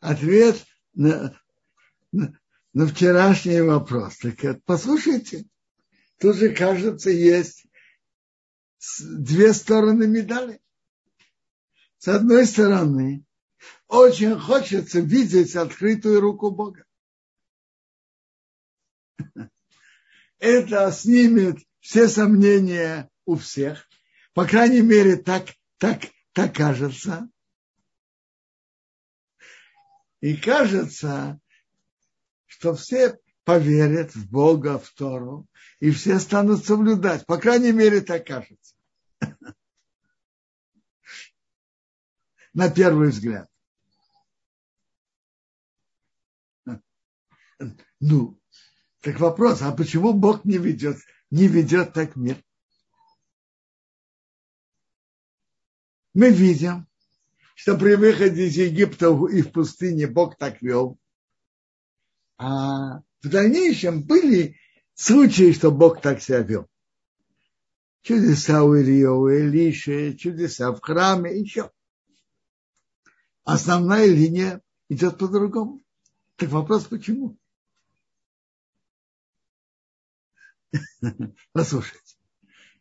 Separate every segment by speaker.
Speaker 1: ответ на, на, на вчерашний вопрос. Так послушайте, тут же, кажется, есть две стороны медали. С одной стороны, очень хочется видеть открытую руку Бога. Это снимет все сомнения у всех. По крайней мере, так, так, так кажется. И кажется, что все поверят в Бога, в Тору, и все станут соблюдать. По крайней мере, так кажется. На первый взгляд. Ну, так вопрос, а почему Бог не ведет, не ведет так мир? Мы видим, что при выходе из Египта и в пустыне Бог так вел. А в дальнейшем были случаи, что Бог так себя вел. Чудеса у Илья, у Илиши, чудеса в храме, еще. Основная линия идет по-другому. Так вопрос, почему? Послушайте,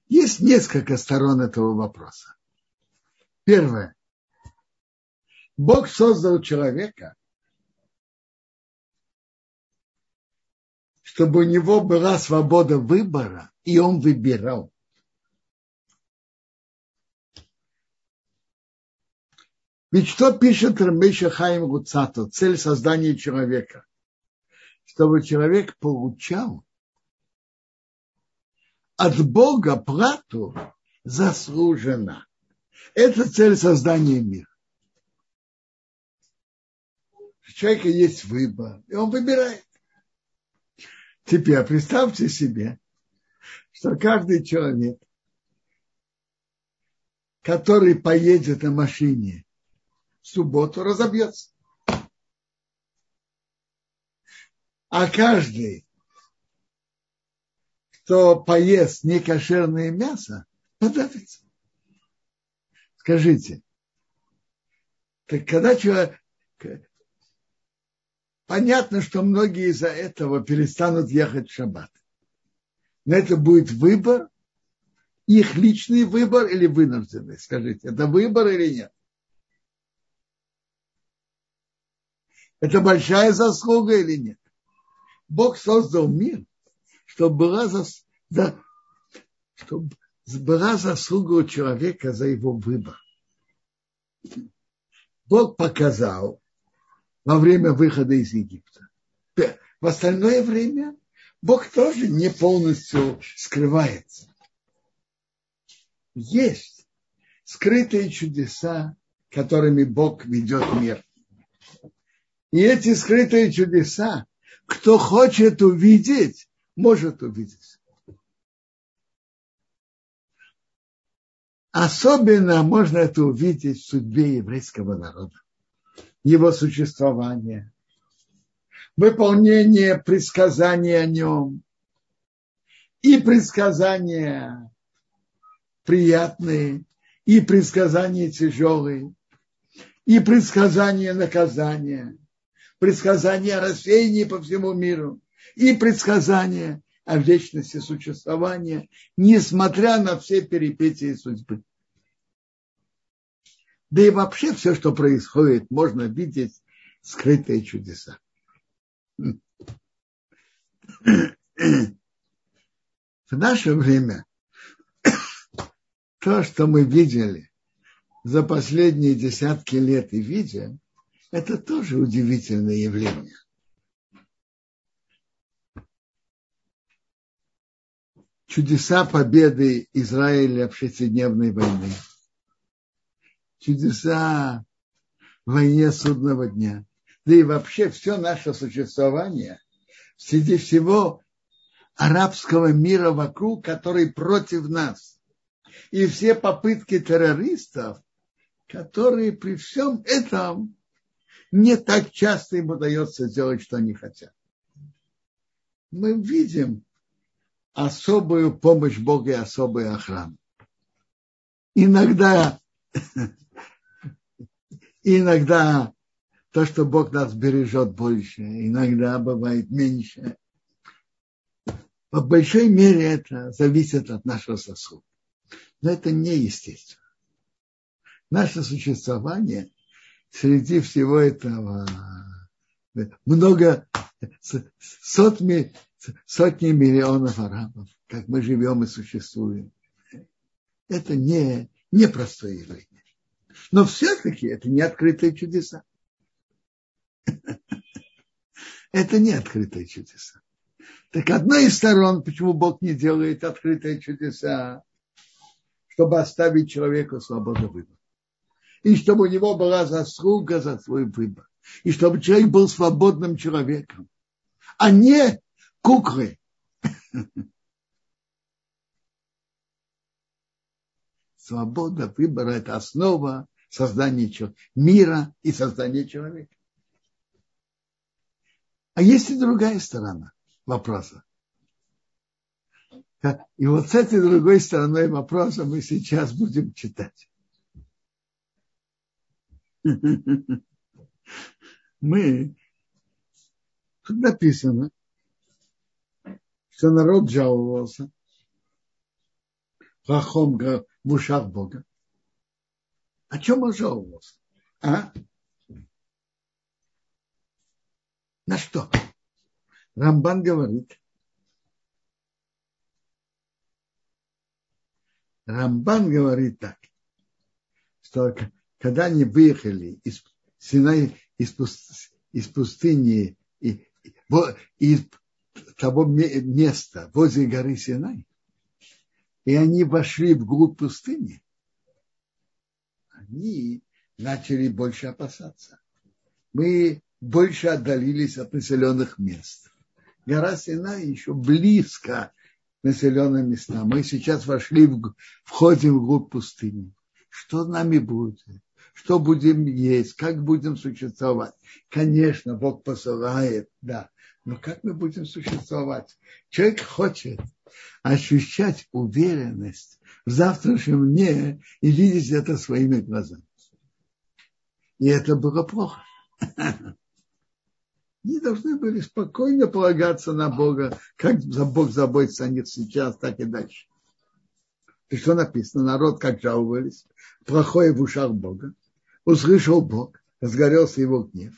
Speaker 1: есть несколько сторон этого вопроса. Первое. Бог создал человека, чтобы у него была свобода выбора, и он выбирал. Ведь что пишет Рамеша Хаим Гуцато, цель создания человека? Чтобы человек получал от Бога плату заслуженно. Это цель создания мира человека есть выбор, и он выбирает. Теперь представьте себе, что каждый человек, который поедет на машине в субботу, разобьется. А каждый, кто поест некошерное мясо, подавится. Скажите, так когда человек, Понятно, что многие из-за этого перестанут ехать в шаббат. Но это будет выбор, их личный выбор или вынужденный? Скажите, это выбор или нет? Это большая заслуга или нет? Бог создал мир, чтобы была, зас... да, чтобы была заслуга у человека за его выбор. Бог показал, во время выхода из Египта. В остальное время Бог тоже не полностью скрывается. Есть скрытые чудеса, которыми Бог ведет мир. И эти скрытые чудеса, кто хочет увидеть, может увидеть. Особенно можно это увидеть в судьбе еврейского народа его существования, выполнение предсказаний о нем и предсказания приятные, и предсказания тяжелые, и предсказания наказания, предсказания о рассеянии по всему миру, и предсказания о вечности существования, несмотря на все перипетии судьбы. Да и вообще все, что происходит, можно видеть скрытые чудеса. В наше время то, что мы видели за последние десятки лет и видим, это тоже удивительное явление. Чудеса победы Израиля в шестидневной войне – чудеса в войне судного дня. Да и вообще все наше существование среди всего арабского мира вокруг, который против нас. И все попытки террористов, которые при всем этом не так часто им удается сделать, что они хотят. Мы видим особую помощь Бога и особую охрану. Иногда иногда то, что Бог нас бережет больше, иногда бывает меньше. По большой мере это зависит от нашего сосуда. Но это неестественно. Наше существование среди всего этого много сотни, сотни миллионов арабов, как мы живем и существуем. Это не, не простое явление. Но все-таки это не открытые чудеса. Это не открытые чудеса. Так одной из сторон, почему Бог не делает открытые чудеса, чтобы оставить человеку свободу выбора. И чтобы у него была заслуга за свой выбор. И чтобы человек был свободным человеком, а не куклой. Свобода выбора – это основа создания мира и создания человека. А есть и другая сторона вопроса. И вот с этой другой стороной вопроса мы сейчас будем читать. Мы, тут написано, что народ жаловался Хахом в ушах Бога. О чем он жаловался? А? На что? Рамбан говорит, Рамбан говорит так, что когда они выехали из, Синай, из, из пустыни и, из того места возле горы Синай, и они вошли в глубь пустыни, они начали больше опасаться. Мы больше отдалились от населенных мест. Гора Синай еще близко к населенным местам. Мы сейчас вошли, в, входим в глубь пустыни. Что с нами будет? Что будем есть? Как будем существовать? Конечно, Бог посылает, да. Но как мы будем существовать? Человек хочет ощущать уверенность в завтрашнем дне и видеть это своими глазами. И это было плохо. Они должны были спокойно полагаться на Бога, как Бог заботится о них сейчас, так и дальше. И что написано? Народ как жаловались, плохое в ушах Бога. Услышал Бог, разгорелся его гнев.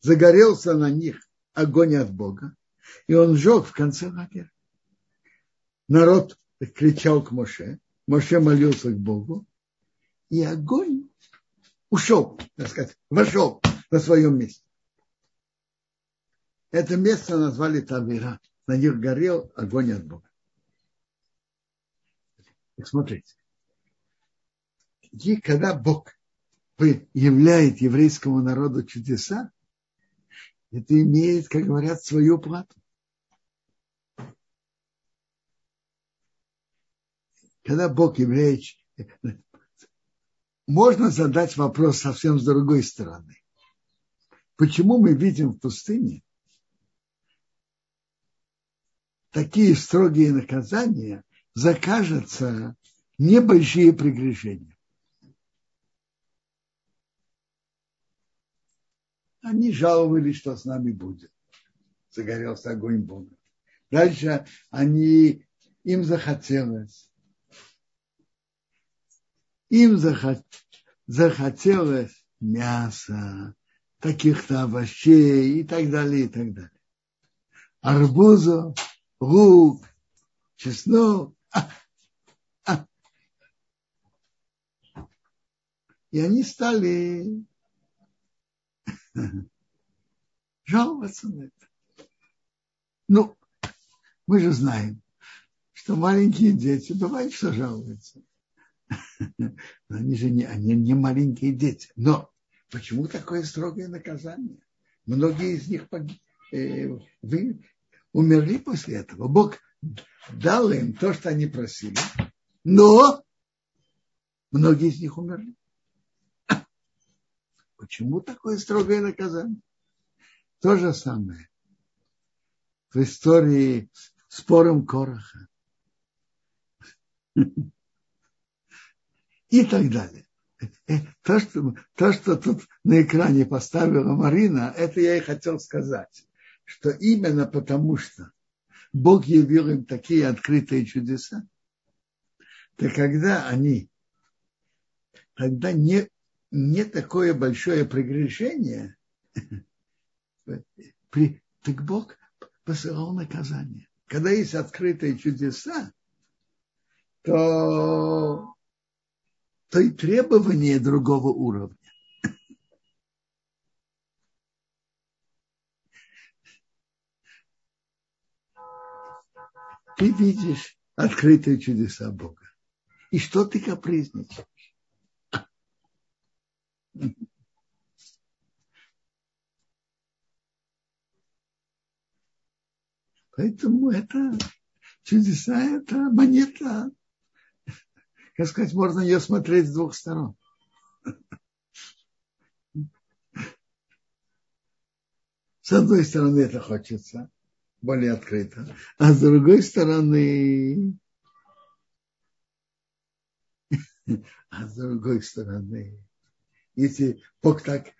Speaker 1: Загорелся на них огонь от Бога, и он сжег в конце лагеря. Народ кричал к Моше, Моше молился к Богу, и огонь ушел, так сказать, вошел на своем месте. Это место назвали Тавира. На них горел огонь от Бога. Так смотрите. И когда Бог являет еврейскому народу чудеса, это имеет, как говорят, свою плату. Когда Бог являет... Можно задать вопрос совсем с другой стороны. Почему мы видим в пустыне такие строгие наказания закажутся небольшие прегрешения. Они жаловались, что с нами будет. Загорелся огонь Бога. Дальше они, им захотелось, им захотелось мяса, таких-то овощей и так далее, и так далее. Арбузов лук, чеснок. И они стали жаловаться на это. Ну, мы же знаем, что маленькие дети, бывает, что жалуются. Но они же не, они не маленькие дети. Но почему такое строгое наказание? Многие из них погиб, э, вы, умерли после этого. Бог дал им то, что они просили, но многие из них умерли. Почему такое строгое наказание? То же самое в истории спором Короха. И так далее. то, что, то, что тут на экране поставила Марина, это я и хотел сказать, что именно потому, что Бог явил им такие открытые чудеса, то когда они, когда не, не такое большое прегрешение, при, так Бог посылал наказание. Когда есть открытые чудеса, то, то и требования другого уровня. Ты видишь открытые чудеса Бога. И что ты капризничаешь? Поэтому это чудеса, это монета. Как сказать, можно ее смотреть с двух сторон. С одной стороны, это хочется более открыто, а с другой стороны, а с другой стороны, если Бог так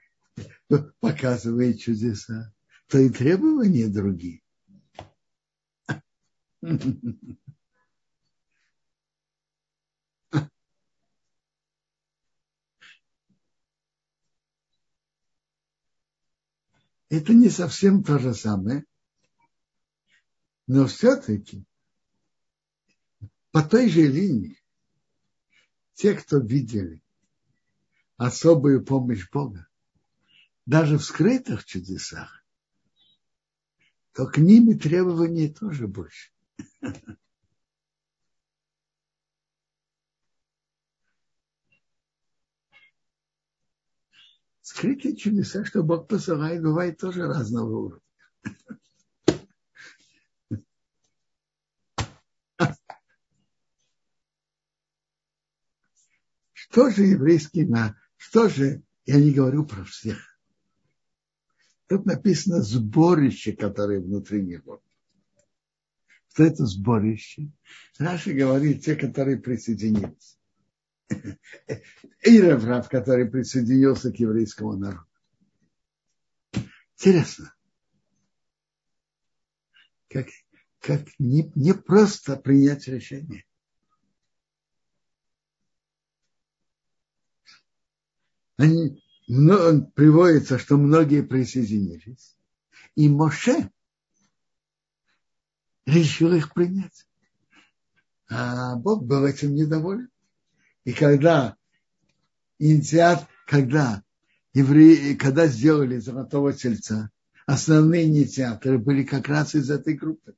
Speaker 1: показывает чудеса, то и требования другие. Это не совсем то же самое, но все-таки по той же линии те, кто видели особую помощь Бога, даже в скрытых чудесах, то к ним и требований тоже больше. Скрытые чудеса, что Бог посылает, бывает тоже разного уровня. Что же еврейский на, что же, я не говорю про всех. Тут написано сборище, которое внутри него. Что это сборище? Раши говорит, те, которые присоединились. Иреврав, который присоединился к еврейскому народу. Интересно. Как, как не, не просто принять решение. Они, но, приводится, что многие присоединились. И Моше решил их принять. А Бог был этим недоволен. И когда инициат, когда евреи, когда сделали золотого тельца, основные инициаторы были как раз из этой группы.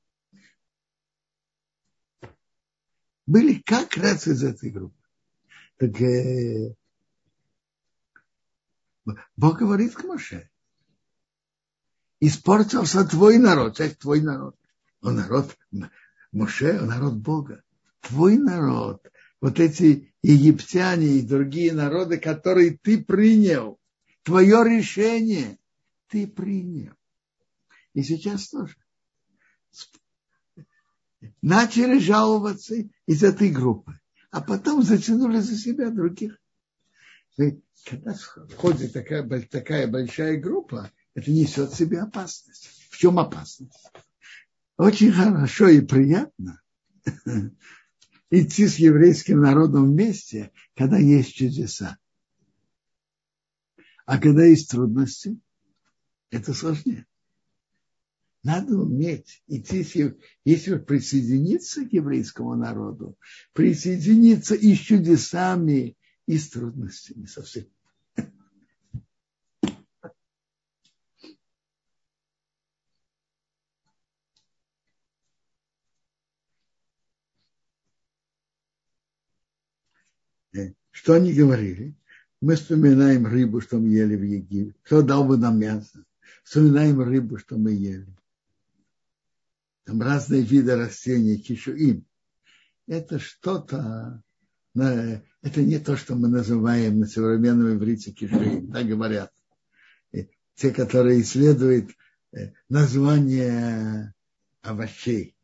Speaker 1: Были как раз из этой группы. Так э, Бог говорит к Моше. Испортился твой народ. Это твой народ. Он народ Моше, он народ Бога. Твой народ. Вот эти египтяне и другие народы, которые ты принял. Твое решение ты принял. И сейчас тоже. Начали жаловаться из этой группы, а потом затянули за себя других когда входит такая, такая большая группа, это несет в себе опасность. В чем опасность? Очень хорошо и приятно идти с еврейским народом вместе, когда есть чудеса. А когда есть трудности, это сложнее. Надо уметь идти, если присоединиться к еврейскому народу, присоединиться и с чудесами, и с трудностями совсем. Что они говорили? Мы вспоминаем рыбу, что мы ели в Египте. Кто дал бы нам мясо? Вспоминаем рыбу, что мы ели. Там разные виды растений, кишуим. Это что-то, это не то, что мы называем на современном иврите кишуим, так говорят. Те, которые исследуют э, название овощей,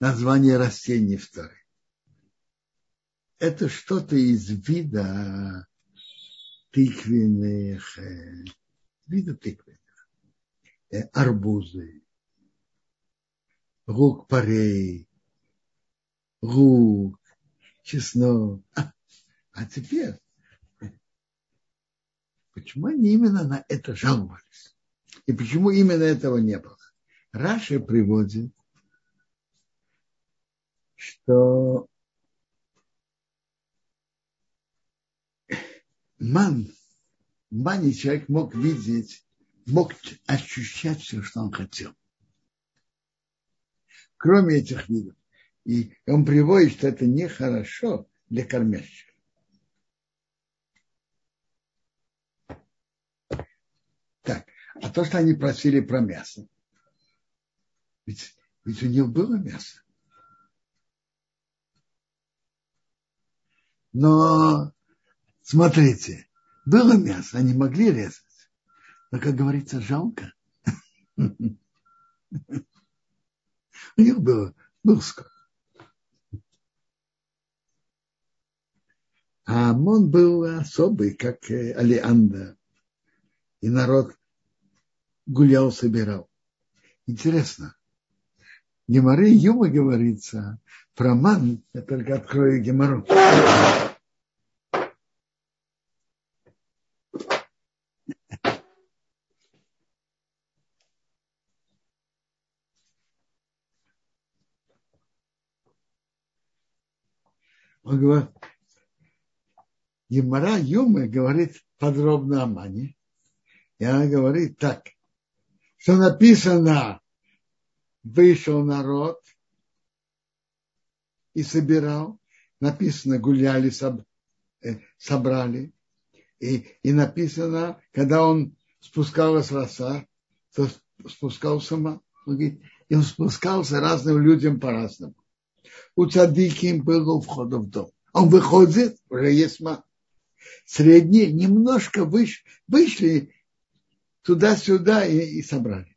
Speaker 1: название растений в. Это что-то из вида тыквенных, э, вида тыквенных, э, арбузы, лук парей, лук, чеснок. А, а теперь, почему они именно на это жаловались? И почему именно этого не было? Раша приводит, что ман, в мане человек мог видеть, мог ощущать все, что он хотел. Кроме этих видов. И он приводит, что это нехорошо для кормящих. Так, а то, что они просили про мясо, ведь, ведь у них было мясо. Но смотрите, было мясо, они могли резать. Но, как говорится, жалко. У них было, был скот. А Амон был особый, как Алианда. И народ гулял, собирал. Интересно. Геморы Юма говорится про ман, я только открою Гемору. Он говорит, Емара Юма говорит подробно о мане. И она говорит так, что написано, вышел народ и собирал, написано, гуляли, э, собрали, и, и написано, когда он спускалась роса, то спускался. Он говорит, и он спускался разным людям по-разному у цадиким было входа в дом. Он выходит, уже есть ма. Средние немножко выше, вышли туда-сюда и, и собрали.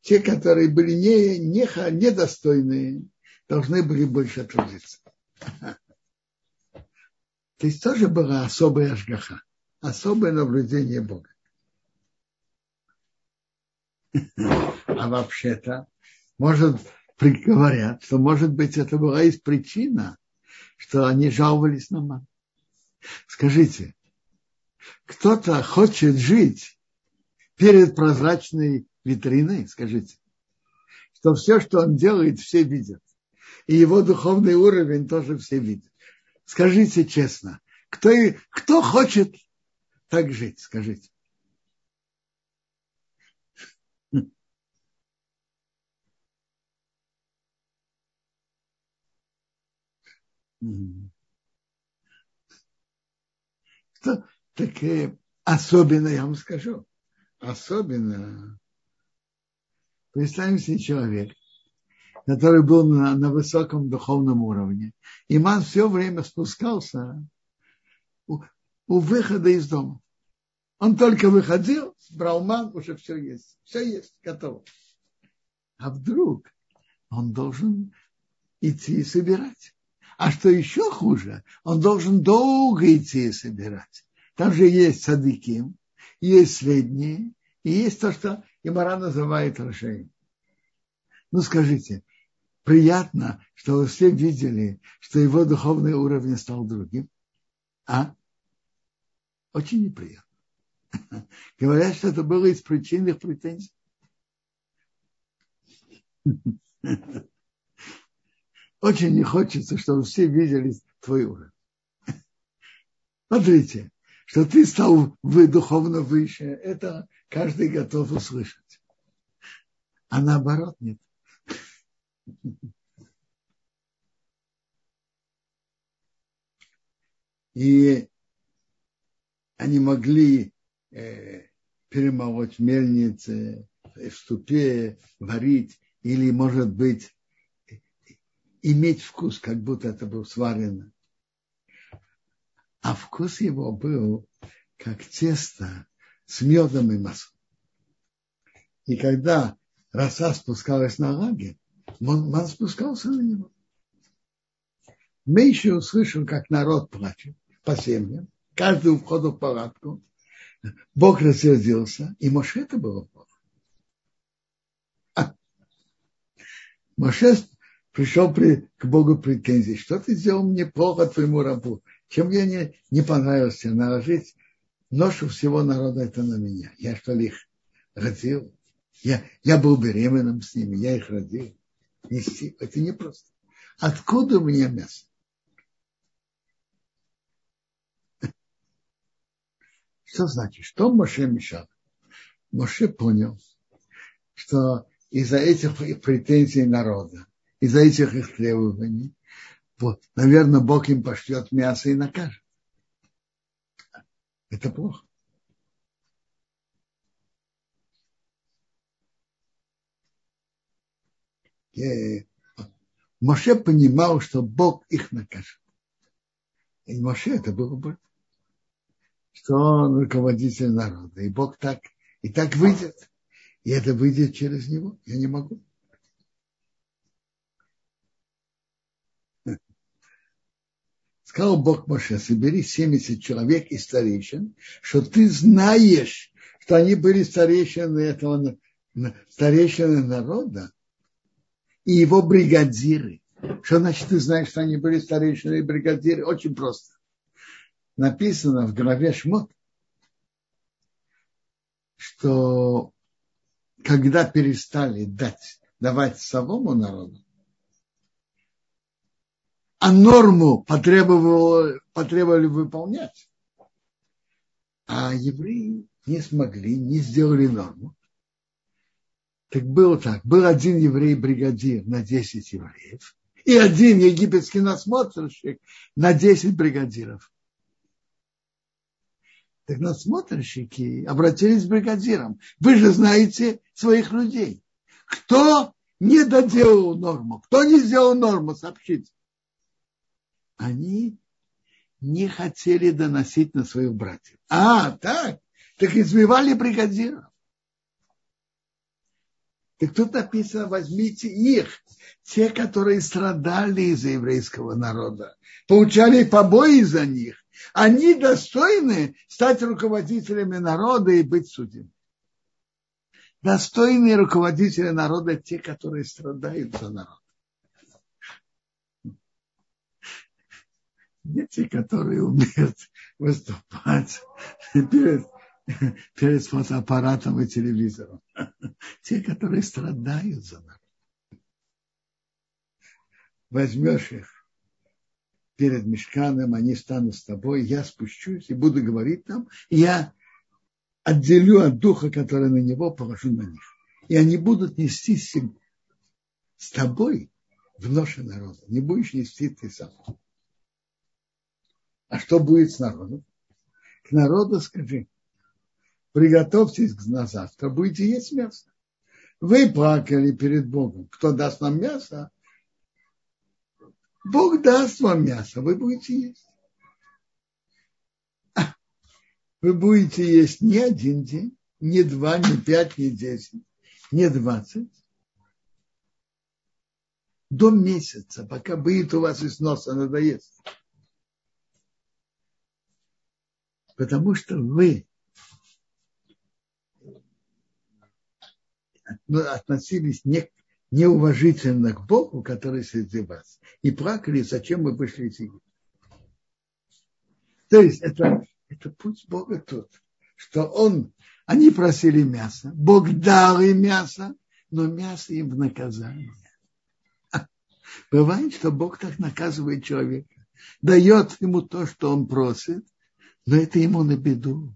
Speaker 1: Те, которые были не, не, недостойные, должны были больше трудиться. То есть тоже была особая ажгаха, особое наблюдение Бога. А вообще-то, может, говорят, что, может быть, это была из причина, что они жаловались на ман. Скажите, кто-то хочет жить перед прозрачной витриной, скажите, что все, что он делает, все видят. И его духовный уровень тоже все видят. Скажите честно, кто, кто хочет так жить, скажите. Что, так э, особенно, я вам скажу, особенно, представим себе человек, который был на, на высоком духовном уровне. Иман все время спускался у, у выхода из дома. Он только выходил, брал ман, уже все есть. Все есть, готово. А вдруг он должен идти и собирать. А что еще хуже, он должен долго идти и собирать. Там же есть садыким, есть средние, и есть то, что Имара называет рожей. Ну скажите, приятно, что вы все видели, что его духовный уровень стал другим? А? Очень неприятно. Говорят, что это было из причинных претензий. Очень не хочется, чтобы все видели твой уровень. Смотрите, что ты стал вы духовно выше, это каждый готов услышать. А наоборот нет. И они могли э, перемолоть мельницы, в ступе варить, или, может быть, иметь вкус, как будто это было сварено. А вкус его был как тесто с медом и маслом. И когда роса спускалась на лагерь, он спускался на него. Мейши услышал, как народ плачет по семьям, каждый у входа в палатку. Бог рассердился, и Моше это было плохо. А. Моше пришел при, к Богу претензий. Что ты сделал мне плохо твоему рабу? Чем я не, не понравился? Наложить ношу всего народа это на меня. Я что ли их родил? Я, я был беременным с ними, я их родил. Нести. Это не просто. Откуда у меня мясо? Что значит? Что Моше мешал? Моше понял, что из-за этих претензий народа, из-за этих их требований, вот, наверное, Бог им пошлет мясо и накажет. Это плохо. И Моше понимал, что Бог их накажет. И Моше это было бы, что он руководитель народа. И Бог так, и так выйдет. И это выйдет через него. Я не могу. Сказал Бог Моше, собери 70 человек из старейшин, что ты знаешь, что они были старейшины этого старейшины народа, и его бригадиры. Что значит, ты знаешь, что они были старейшины и бригадиры? Очень просто. Написано в главе Шмот, что когда перестали дать, давать самому народу, а норму потребовали, потребовали выполнять, а евреи не смогли, не сделали норму, так было так. Был один еврей-бригадир на 10 евреев и один египетский насмотрщик на 10 бригадиров. Так насмотрщики обратились к бригадирам. Вы же знаете своих людей. Кто не доделал норму, кто не сделал норму, сообщите. Они не хотели доносить на своих братьев. А, так, так избивали бригадиров. Так тут написано, возьмите их, те, которые страдали из-за еврейского народа, получали побои за них. Они достойны стать руководителями народа и быть судьями. Достойные руководители народа те, которые страдают за народ. Не те, которые умеют выступать перед перед фотоаппаратом и телевизором. Те, которые страдают за нас. Возьмешь их перед мешканом, они станут с тобой, я спущусь и буду говорить там, я отделю от духа, который на него, положу на них. И они будут нести с тобой в ноше народа. Не будешь нести ты сам. А что будет с народом? К народу скажи, приготовьтесь на завтра, будете есть мясо. Вы плакали перед Богом. Кто даст нам мясо? Бог даст вам мясо, вы будете есть. Вы будете есть не один день, не два, не пять, не десять, не двадцать. До месяца, пока будет у вас из носа надоест. Потому что вы относились не, неуважительно к Богу, который среди вас, и плакали, зачем мы пришли из Египта. То есть это, это путь Бога тут, что он, они просили мясо, Бог дал им мясо, но мясо им в наказание. Бывает, что Бог так наказывает человека, дает ему то, что он просит, но это ему на беду.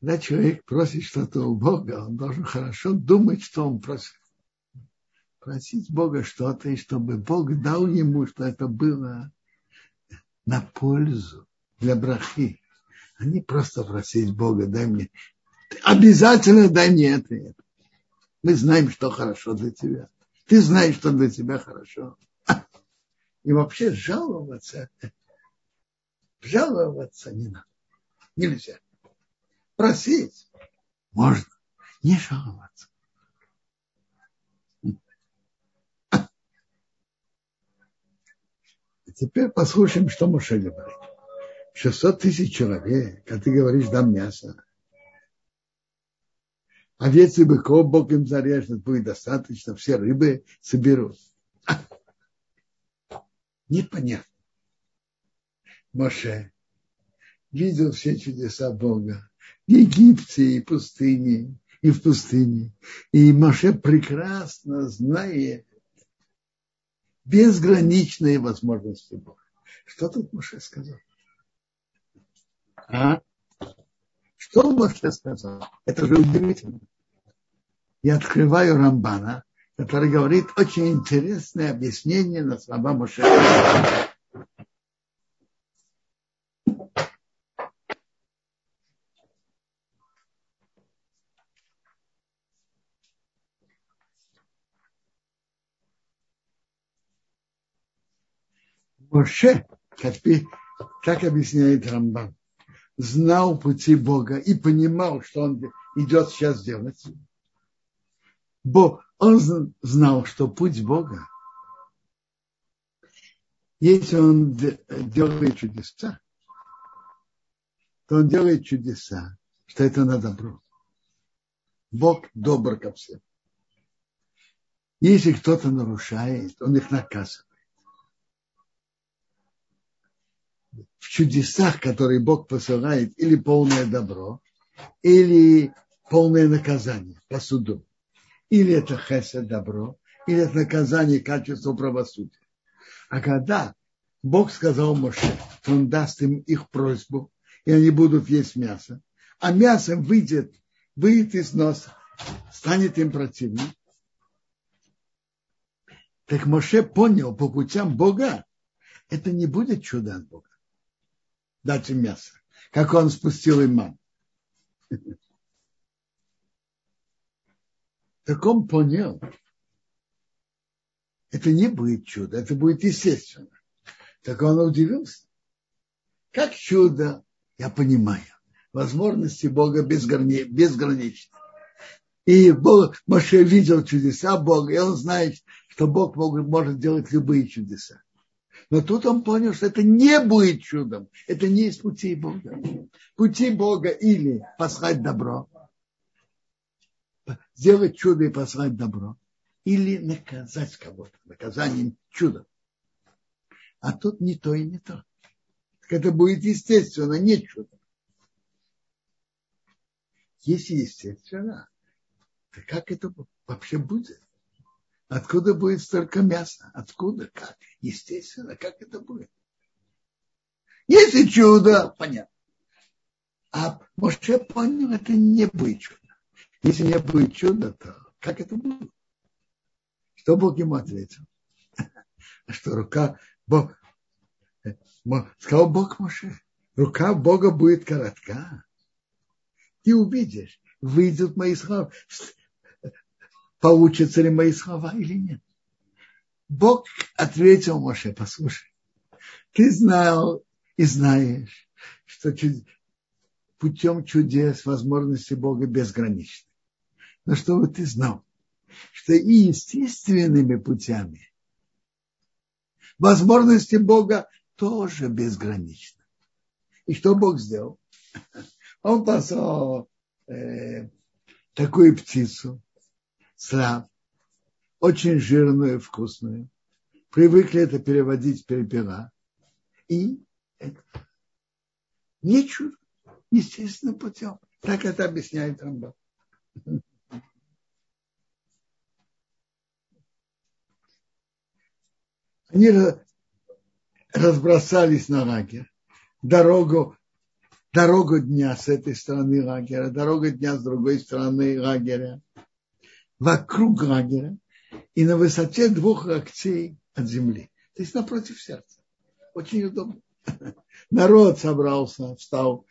Speaker 1: Когда человек просит что-то у Бога, он должен хорошо думать, что он просит. Просить Бога что-то, и чтобы Бог дал ему, что это было на пользу для брахи. А не просто просить Бога, дай мне, обязательно дай мне это. Мы знаем, что хорошо для тебя. Ты знаешь, что для тебя хорошо. И вообще жаловаться, жаловаться не надо. Нельзя. Просить можно, не жаловаться. А теперь послушаем, что Моше говорит. 600 тысяч человек, а ты говоришь, дам мясо. Овец и быков Бог им зарежет, будет достаточно, все рыбы соберут. Непонятно. Моше видел все чудеса Бога в Египте и пустыне, и в пустыне. И Моше прекрасно знает безграничные возможности Бога. Что тут Моше сказал? А? Что Моше сказал? Это же удивительно. Я открываю Рамбана, который говорит очень интересное объяснение на слова Моше. Моше, как, как объясняет Рамбан, знал пути Бога и понимал, что он идет сейчас делать. Бо он знал, что путь Бога, если он делает чудеса, то он делает чудеса, что это на добро. Бог добр ко всем. Если кто-то нарушает, он их наказывает. в чудесах, которые Бог посылает, или полное добро, или полное наказание по суду. Или это хеса добро, или это наказание качества правосудия. А когда Бог сказал Моше, что он даст им их просьбу, и они будут есть мясо, а мясо выйдет, выйдет из носа, станет им противным. Так Моше понял по путям Бога, это не будет чудо от Бога дать им мясо, как он спустил им ман. Так он понял, это не будет чудо, это будет естественно. Так он удивился. Как чудо, я понимаю, возможности Бога безграничны. И Бог, Моше видел чудеса Бога, и он знает, что Бог может делать любые чудеса. Но тут он понял, что это не будет чудом. Это не из пути Бога. Пути Бога или послать добро, сделать чудо и послать добро, или наказать кого-то, наказанием чудом. А тут не то и не то. Так это будет естественно, не чудо. Если естественно, то как это вообще будет? Откуда будет столько мяса? Откуда? Как? Естественно, как это будет? Если чудо, понятно. А может, я понял, это не будет чудо. Если не будет чуда, то как это будет? Что Бог ему ответил? Что рука Бог, сказал Бог Моше, рука Бога будет коротка. Ты увидишь, выйдут мои слова получатся ли мои слова или нет. Бог ответил Моше, послушай, ты знал и знаешь, что путем чудес возможности Бога безграничны. Но чтобы ты знал, что и естественными путями возможности Бога тоже безграничны. И что Бог сделал? Он послал э, такую птицу, слав, очень жирную вкусную. Привыкли это переводить перепела. И это не чудо, естественным путем. Так это объясняет Рамбам. Они разбросались на лагерь. Дорогу, дорогу дня с этой стороны лагеря, дорогу дня с другой стороны лагеря вокруг лагеря и на высоте двух локтей от земли. То есть напротив сердца. Очень удобно. Народ собрался, встал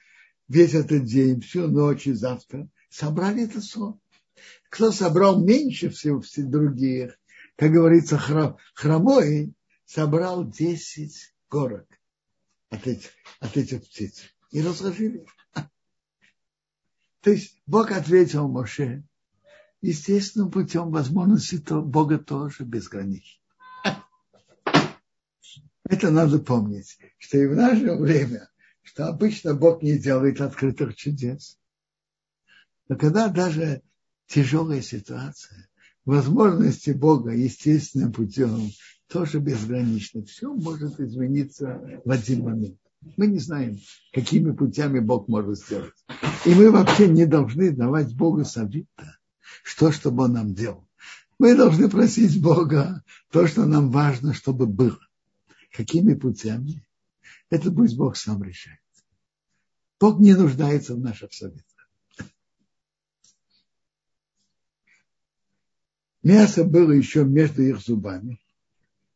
Speaker 1: весь этот день, всю ночь и завтра. Собрали это сон. Кто собрал меньше всего всех других, как говорится, храм, хромой, собрал 10 горок от этих, от этих птиц. И разложили. То есть Бог ответил Моше, естественным путем возможности то Бога тоже безграничны. Это надо помнить, что и в наше время, что обычно Бог не делает открытых чудес. Но когда даже тяжелая ситуация, возможности Бога естественным путем тоже безграничны. Все может измениться в один момент. Мы не знаем, какими путями Бог может сделать. И мы вообще не должны давать Богу совета, что, чтобы Он нам делал. Мы должны просить Бога то, что нам важно, чтобы было. Какими путями? Это пусть Бог сам решает. Бог не нуждается в наших советах. Мясо было еще между их зубами.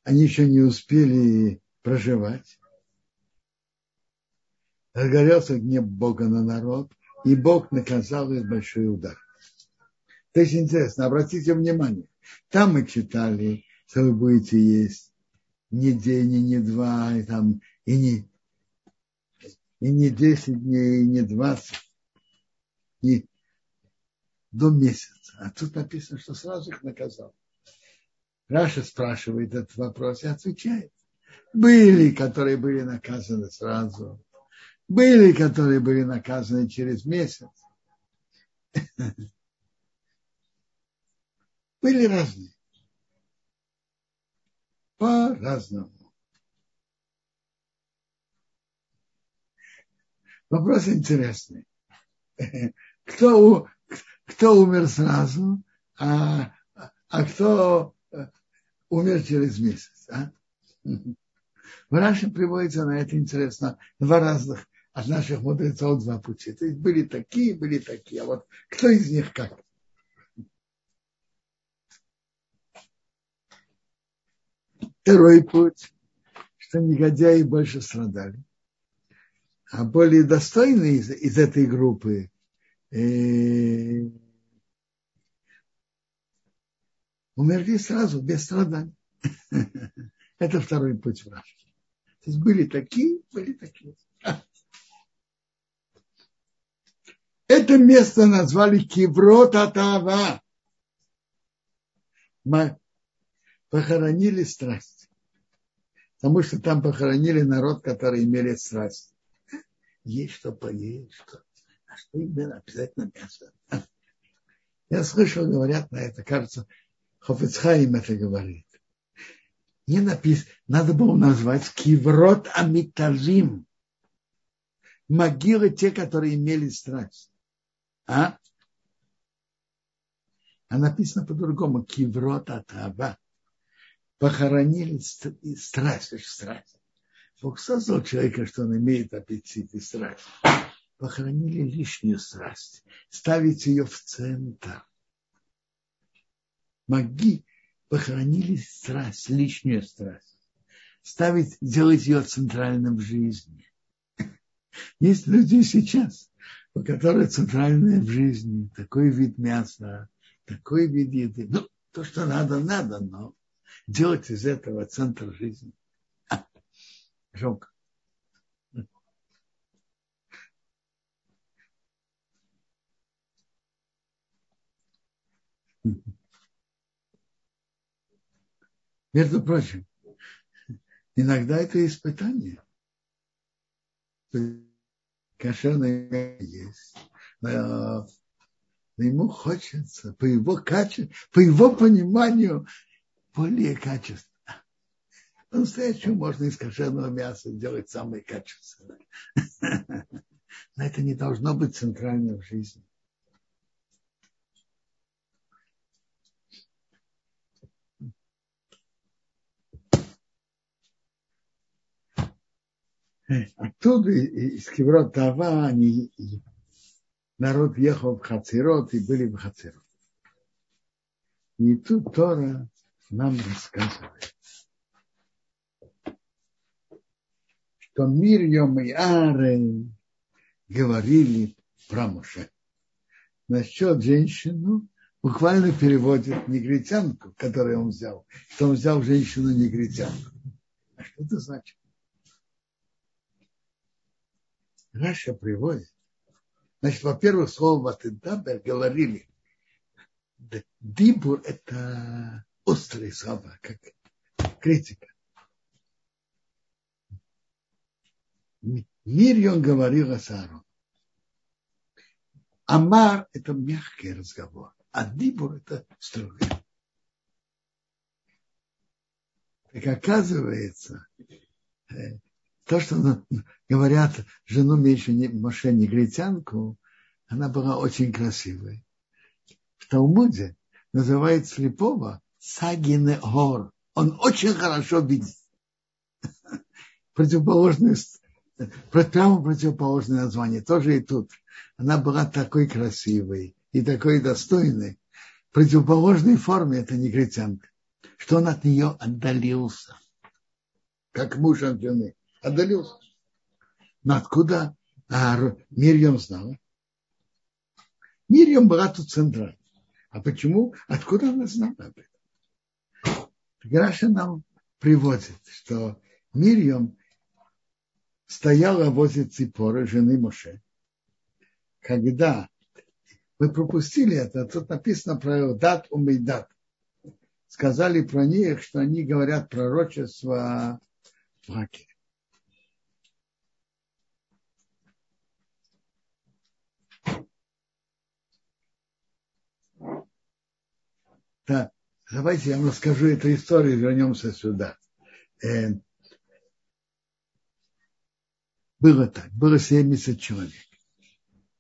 Speaker 1: Они еще не успели проживать. Разгорелся гнев Бога на народ, и Бог наказал их большой удар. То есть интересно, обратите внимание, там мы читали, что вы будете есть не день, и не два, и, там, и, не, и не десять дней, и не двадцать, и до месяца. А тут написано, что сразу их наказал. Раша спрашивает этот вопрос и отвечает. Были, которые были наказаны сразу. Были, которые были наказаны через месяц. Были разные. По-разному. Вопрос интересный. Кто, кто умер сразу, а, а кто умер через месяц. А? В Раши приводится на это интересно два разных от наших мудрецов два пути. То есть были такие, были такие. А вот кто из них как? Второй путь, что негодяи больше страдали. А более достойные из, из этой группы э, умерли сразу, без страданий. Это второй путь в Раши. То есть были такие, были такие. Это место назвали Киврот Атава. Похоронили страсть. Потому что там похоронили народ, который имели страсть. Есть что поесть, что а что именно обязательно мясо. Я слышал, говорят на это, кажется, Хофицхайм это говорит. Не написано, надо было назвать Киврот Амитавим. Могилы те, которые имели страсть. А? А написано по-другому. Киврот Атава. Похоронили страсть, страсть. Бог создал человека, что он имеет аппетит и страсть похоронили лишнюю страсть, ставить ее в центр. Маги похоронили страсть, лишнюю страсть, ставить, делать ее центральным в жизни. Есть люди сейчас, у которых центральное в жизни, такой вид мяса, такой вид еды. Ну, то, что надо, надо, но делать из этого центр жизни. Жалко. Между прочим, иногда это испытание. Кошерное есть. Но ему хочется, по его качеству, по его пониманию, более качественно. По-настоящему можно из кошерного мяса сделать самое качественное. Но это не должно быть центральным в жизни. Оттуда из Киврот Тава они, народ ехал в Хацерот и были в Хацерот. И тут Тора нам рассказывает, что Мирьем и Аре говорили про Муше. Насчет женщину буквально переводит негритянку, которую он взял, что он взял женщину-негритянку. А что это значит? Раша приводит. Значит, во-первых, слово Ватендабер говорили. Дибур – это острые слова, как критика. Мирьон говорила с Аароном. Амар – это мягкий разговор, а Дибур – это строгий. Так оказывается, э, то, что говорят жену меньше Моше негритянку, она была очень красивой. В Талмуде называют слепого Сагине Гор. Он очень хорошо видит. Противоположное, прямо противоположное название. Тоже и тут. Она была такой красивой и такой достойной. В противоположной форме это негритянка. Что он от нее отдалился. Как муж от жены. Отдалился. Но откуда а, Мирьям знала? Мирьям была тут центральной. А почему? Откуда она знала об этом? Раша нам приводит, что Мирьям стояла возле Ципора, жены Моше, когда мы пропустили это, тут написано про дат умейдат. Сказали про них, что они говорят пророчество в Да, давайте я вам расскажу эту историю, вернемся сюда. Э, было так, было 70 человек.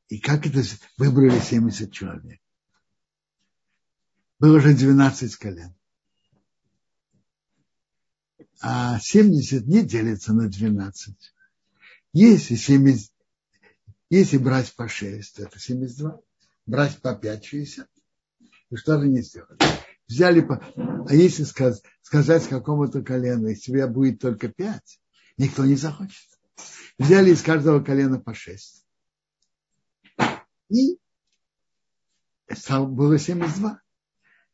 Speaker 1: И как это выбрали 70 человек? Было уже 12 колен. А 70 не делится на 12. Если 70, если брать по 6, это 72. Брать по 5, 60. И что же не сделали? Взяли. А если сказать, сказать какому-то колену, из тебя будет только 5, никто не захочет. Взяли из каждого колена по 6. И было 72.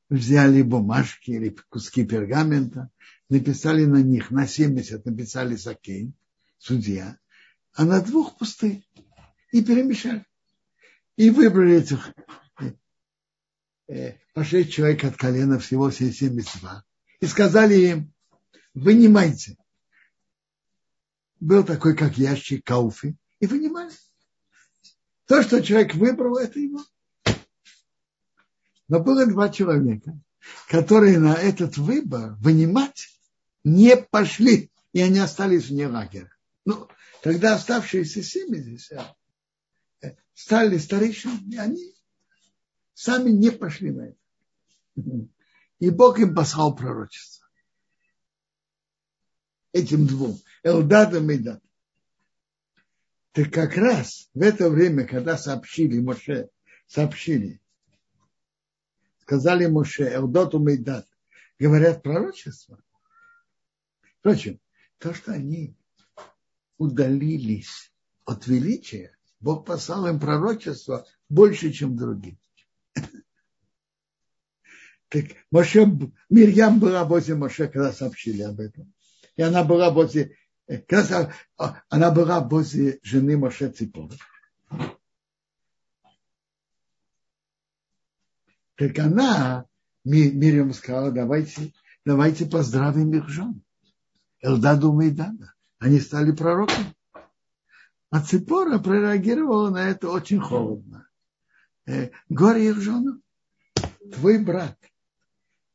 Speaker 1: Взяли бумажки или куски пергамента, написали на них, на 70 написали Сакейн, судья, а на двух пустые. И перемешали. И выбрали этих по шесть человек от колена, всего 72. И сказали им, вынимайте. Был такой, как ящик кауфи, и вынимали. То, что человек выбрал, это его. Но было два человека, которые на этот выбор вынимать не пошли, и они остались вне лагеря. Ну, тогда оставшиеся 70 э, стали старейшинами, они сами не пошли на это. И Бог им послал пророчество. Этим двум. Элдадом и Дадом. Так как раз в это время, когда сообщили Моше, сообщили, сказали Моше, Элдоту Мейдат, говорят пророчество. Впрочем, то, что они удалились от величия, Бог послал им пророчество больше, чем другим. Так Моше, Мирьям была возле Моше, когда сообщили об этом. И она была возле когда она была возле жены Моше Ципора. Так она, Мириам сказала, давайте, давайте поздравим их жен. Элдаду Мейдана. Они стали пророками. А Ципора прореагировала на это очень холодно. Э, горе их женам. Твой брат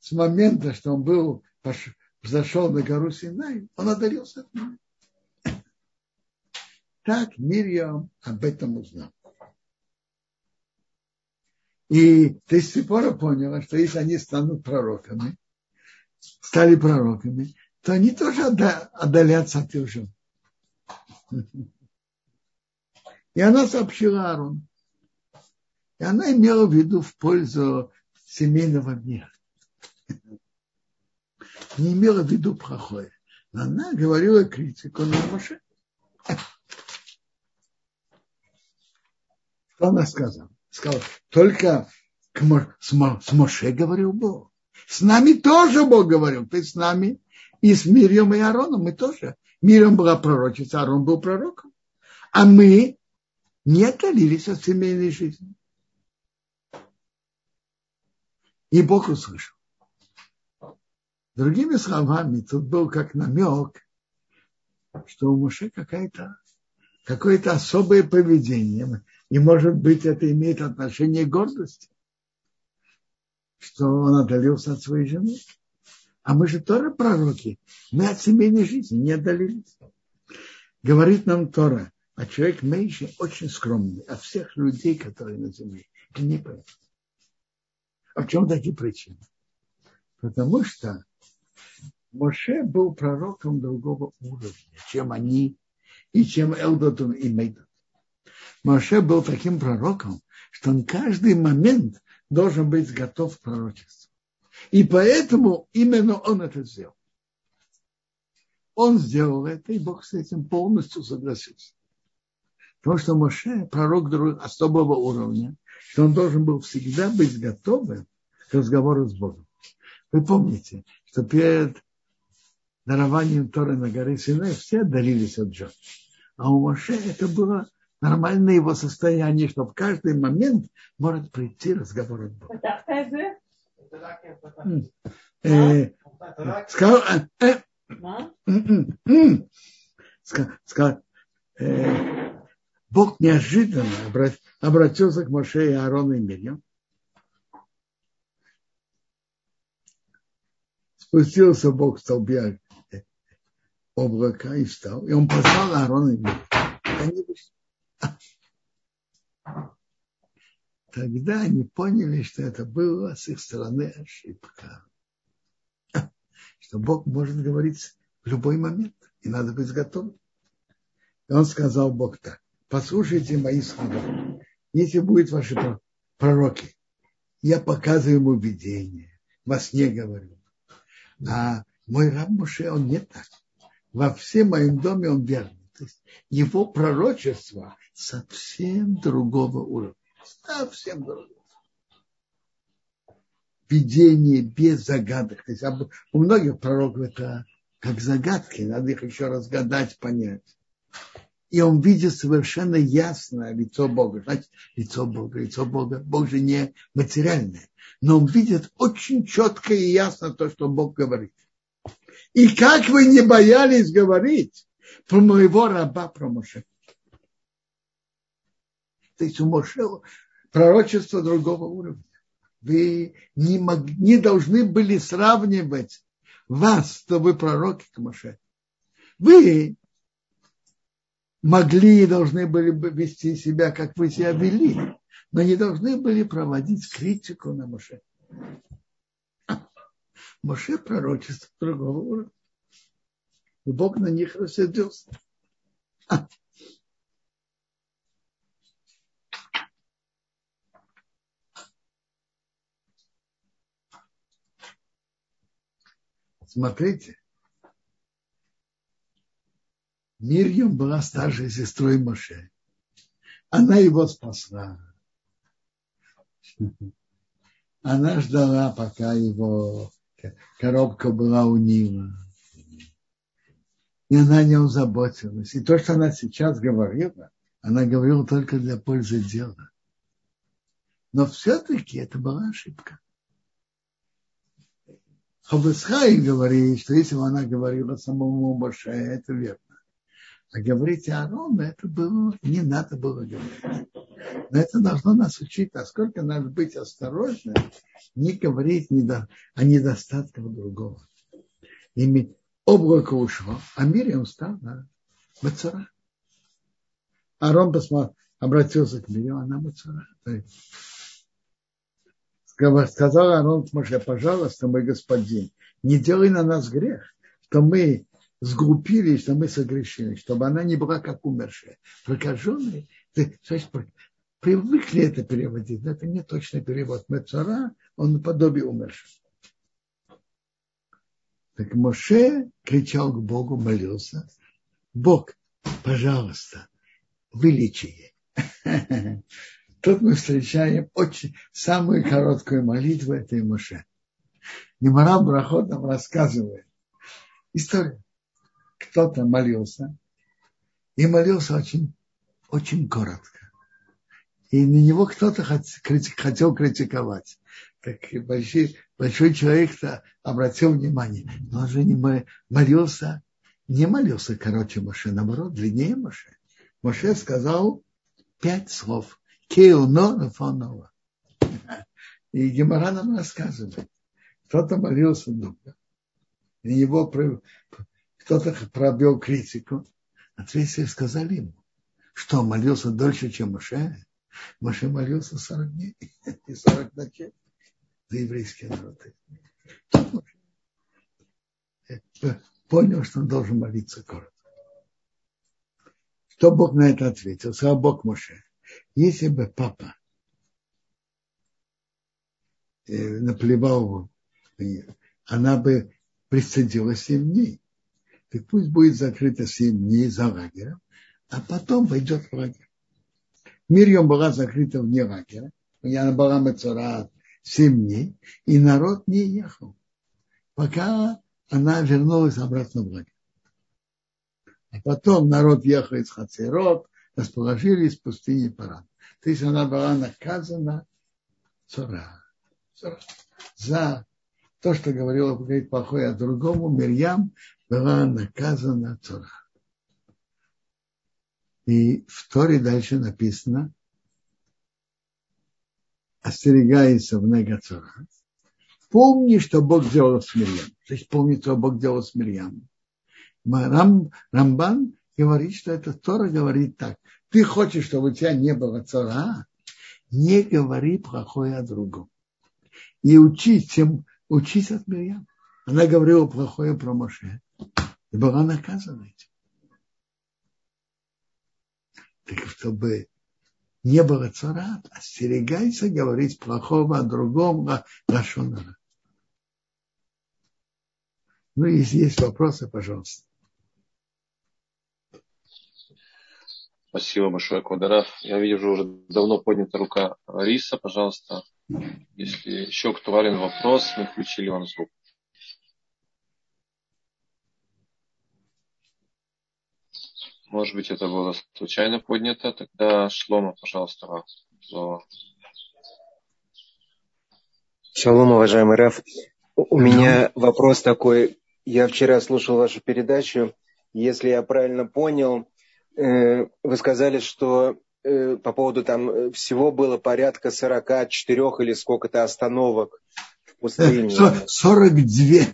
Speaker 1: с момента, что он был, зашел на гору Синай, он отдалился от меня. Так Мирьям об этом узнал. И ты с пора поняла, что если они станут пророками, стали пророками, то они тоже отдалятся от их жен. И она сообщила Аарон. И она имела в виду в пользу семейного мира. Не имела в виду плохое. Но она говорила критику на Моше. Что она сказала? Сказала, только с Моше говорил Бог. С нами тоже Бог говорил. Ты с нами и с Мирьем и Аароном мы тоже. Мирьем была пророчица, Аарон был пророком. А мы не отдалились от семейной жизни. И Бог услышал. Другими словами, тут был как намек, что у Моше какая-то какое-то особое поведение. И, может быть, это имеет отношение к гордости, что он отдалился от своей жены. А мы же тоже пророки. Мы от семейной жизни не отдалились. Говорит нам Тора, а человек меньше очень скромный от всех людей, которые на земле. Это не поэтому. А в чем такие причины? Потому что Моше был пророком другого уровня, чем они и чем Элдотун и Мейдот. Моше был таким пророком, что он каждый момент должен быть готов к пророчеству. И поэтому именно он это сделал. Он сделал это, и Бог с этим полностью согласился. Потому что Моше пророк особого уровня, что он должен был всегда быть готовым к разговору с Богом. Вы помните, что перед дарованием Торы на горе Синай все отдалились от Джона. А у Моше это было нормальное его состояние, что в каждый момент может прийти разговор от Бога. Сказал, сказал, Бог неожиданно обратился к Моше и Аарону и Мирьям. Спустился Бог в столбе облака и встал. И он позвал Аарона и Мирьям. Тогда они поняли, что это была с их стороны ошибка. Что Бог может говорить в любой момент, и надо быть готовым. И он сказал Бог так послушайте мои слова. Если будут ваши пророки, я показываю ему видение, во сне говорю. А мой раб Муше, он не так. Во всем моем доме он верный. То есть его пророчество совсем другого уровня. Совсем другого. Видение без загадок. То есть у многих пророков это как загадки, надо их еще разгадать, понять и он видит совершенно ясно лицо Бога. Значит, лицо Бога, лицо Бога. Бог же не материальное. Но он видит очень четко и ясно то, что Бог говорит. И как вы не боялись говорить про моего раба, про Моше. То есть у Моше пророчество другого уровня. Вы не, мог, не должны были сравнивать вас, что вы пророки к Моше. Вы могли и должны были бы вести себя, как вы себя вели, но не должны были проводить критику на Моше. Моше пророчество другого уровня. И Бог на них рассердился. Смотрите, Мирьям была старшей сестрой Моше. Она его спасла. Она ждала, пока его коробка была у Нила. И она о нем заботилась. И то, что она сейчас говорила, она говорила только для пользы дела. Но все-таки это была ошибка. Хабасхай говорит, что если бы она говорила самому Моше, это верно. А говорить о Аарону, это было, не надо было говорить. Но это должно нас учить, насколько надо быть осторожным, не говорить о недостатках другого. И облако ушло, а Мириам стал на Мацара. Арон посмотрел, обратился к Мириам, она Мацара. Сказал Арон Моше, пожалуйста, мой господин, не делай на нас грех, что мы сгруппились, что мы согрешили, чтобы она не была как умершая. Прокаженные, значит, привыкли это переводить, но это не точный перевод. Мецара, он наподобие умершего. Так Моше кричал к Богу, молился. Бог, пожалуйста, вылечи Тут мы встречаем очень самую короткую молитву этой Моше. Немара Брахот нам рассказывает историю кто-то молился, и молился очень, очень коротко. И на него кто-то хотел критиковать. Так большой, большой человек-то обратил внимание, но он же не молился, не молился короче Моше, наоборот, длиннее Моше. Моше сказал пять слов. Кеуно Рафонова. И Гемора нам рассказывает. Кто-то молился долго. И него кто-то пробил критику. Ответили, сказали ему, что молился дольше, чем Моше. Моше молился 40 дней и 40 ночей за еврейский народ. Понял, что он должен молиться коротко. Что Бог на это ответил? Сказал Бог Моше. Если бы папа э, наплевал, она бы присоединилась 7 дней. Так пусть будет закрыто 7 дней за лагерем, а потом пойдет в лагерь. Мирьем была закрыта вне лагеря. Она была Мацарат 7 дней, и народ не ехал, пока она вернулась обратно в лагерь. А потом народ ехал из Хацерот, расположились в пустыне Паран. То есть она была наказана цара, за то, что говорила говорить плохое о другому, Мирьям была наказана цара. И в Торе дальше написано, остерегается в Негацора. Помни, что Бог сделал с Мирьям. То есть помни, что Бог делал с Мирьям. Рам, Рамбан говорит, что это Тора говорит так. Ты хочешь, чтобы у тебя не было цара, не говори плохое о другом. И учись, чем учись от Мирьям. Она говорила плохое про Моше. И была наказана этим. Так чтобы не было царат, остерегайся говорить плохого о другом, о Рашонара. Ну, если есть вопросы, пожалуйста.
Speaker 2: Спасибо большое, Квадраф. Я вижу, уже давно поднята рука Риса, пожалуйста. Если еще актуален вопрос, мы включили вам звук. Может быть, это было случайно поднято. Тогда Шлома, пожалуйста, вам слово.
Speaker 3: Шалом, уважаемый Раф. У меня вопрос такой. Я вчера слушал вашу передачу. Если я правильно понял, э, вы сказали, что э, по поводу там всего было порядка 44 или сколько-то остановок в пустыне.
Speaker 1: 42.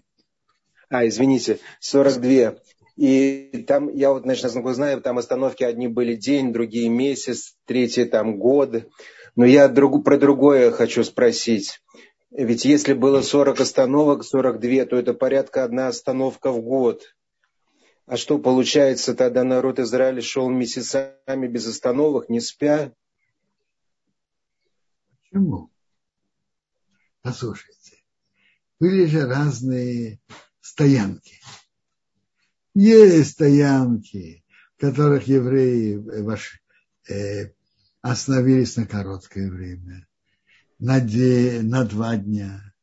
Speaker 3: А, извините, 42. И там, я вот, значит, насколько знаю, там остановки одни были день, другие месяц, третьи там год. Но я друг, про другое хочу спросить. Ведь если было 40 остановок, 42, то это порядка одна остановка в год. А что получается, тогда народ Израиля шел месяцами без остановок, не спя?
Speaker 1: Почему? Послушайте, были же разные стоянки. Есть стоянки, в которых евреи э, э, остановились на короткое время, на, день, на два дня,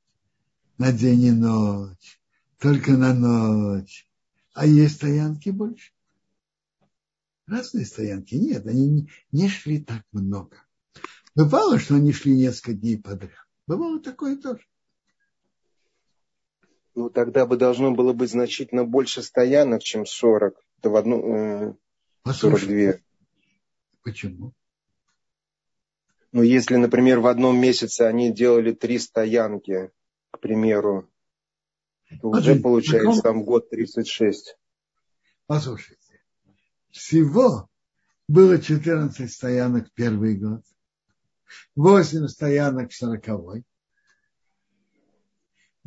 Speaker 1: на день и ночь, только на ночь. А есть стоянки больше. Разные стоянки. Нет, они не, не шли так много. Бывало, что они шли несколько дней подряд. Бывало такое тоже.
Speaker 3: Ну, тогда бы должно было быть значительно больше стоянок, чем 40. Это в одну, э, 42.
Speaker 1: Почему?
Speaker 3: Ну, если, например, в одном месяце они делали три стоянки, к примеру, то Подожди, уже получается там год 36.
Speaker 1: Послушайте, всего было 14 стоянок первый год, 8 стоянок в 40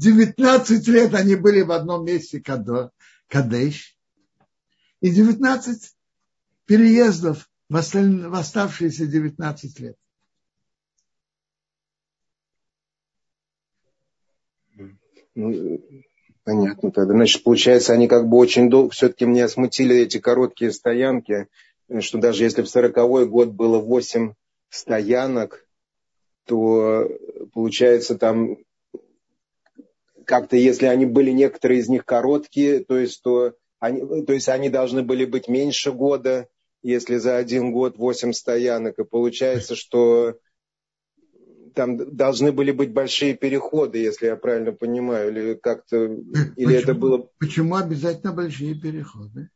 Speaker 1: 19 лет они были в одном месте Кадеш, и 19 переездов в, осталь... в оставшиеся 19 лет.
Speaker 3: Ну, понятно тогда. Значит, получается, они как бы очень долго, все-таки меня смутили эти короткие стоянки, что даже если в сороковой год было 8 стоянок, то получается там как-то, если они были некоторые из них короткие, то есть, то они, то есть они должны были быть меньше года, если за один год восемь стоянок. И получается, что там должны были быть большие переходы, если я правильно понимаю, или как-то, или
Speaker 1: почему,
Speaker 3: это было...
Speaker 1: Почему обязательно большие переходы?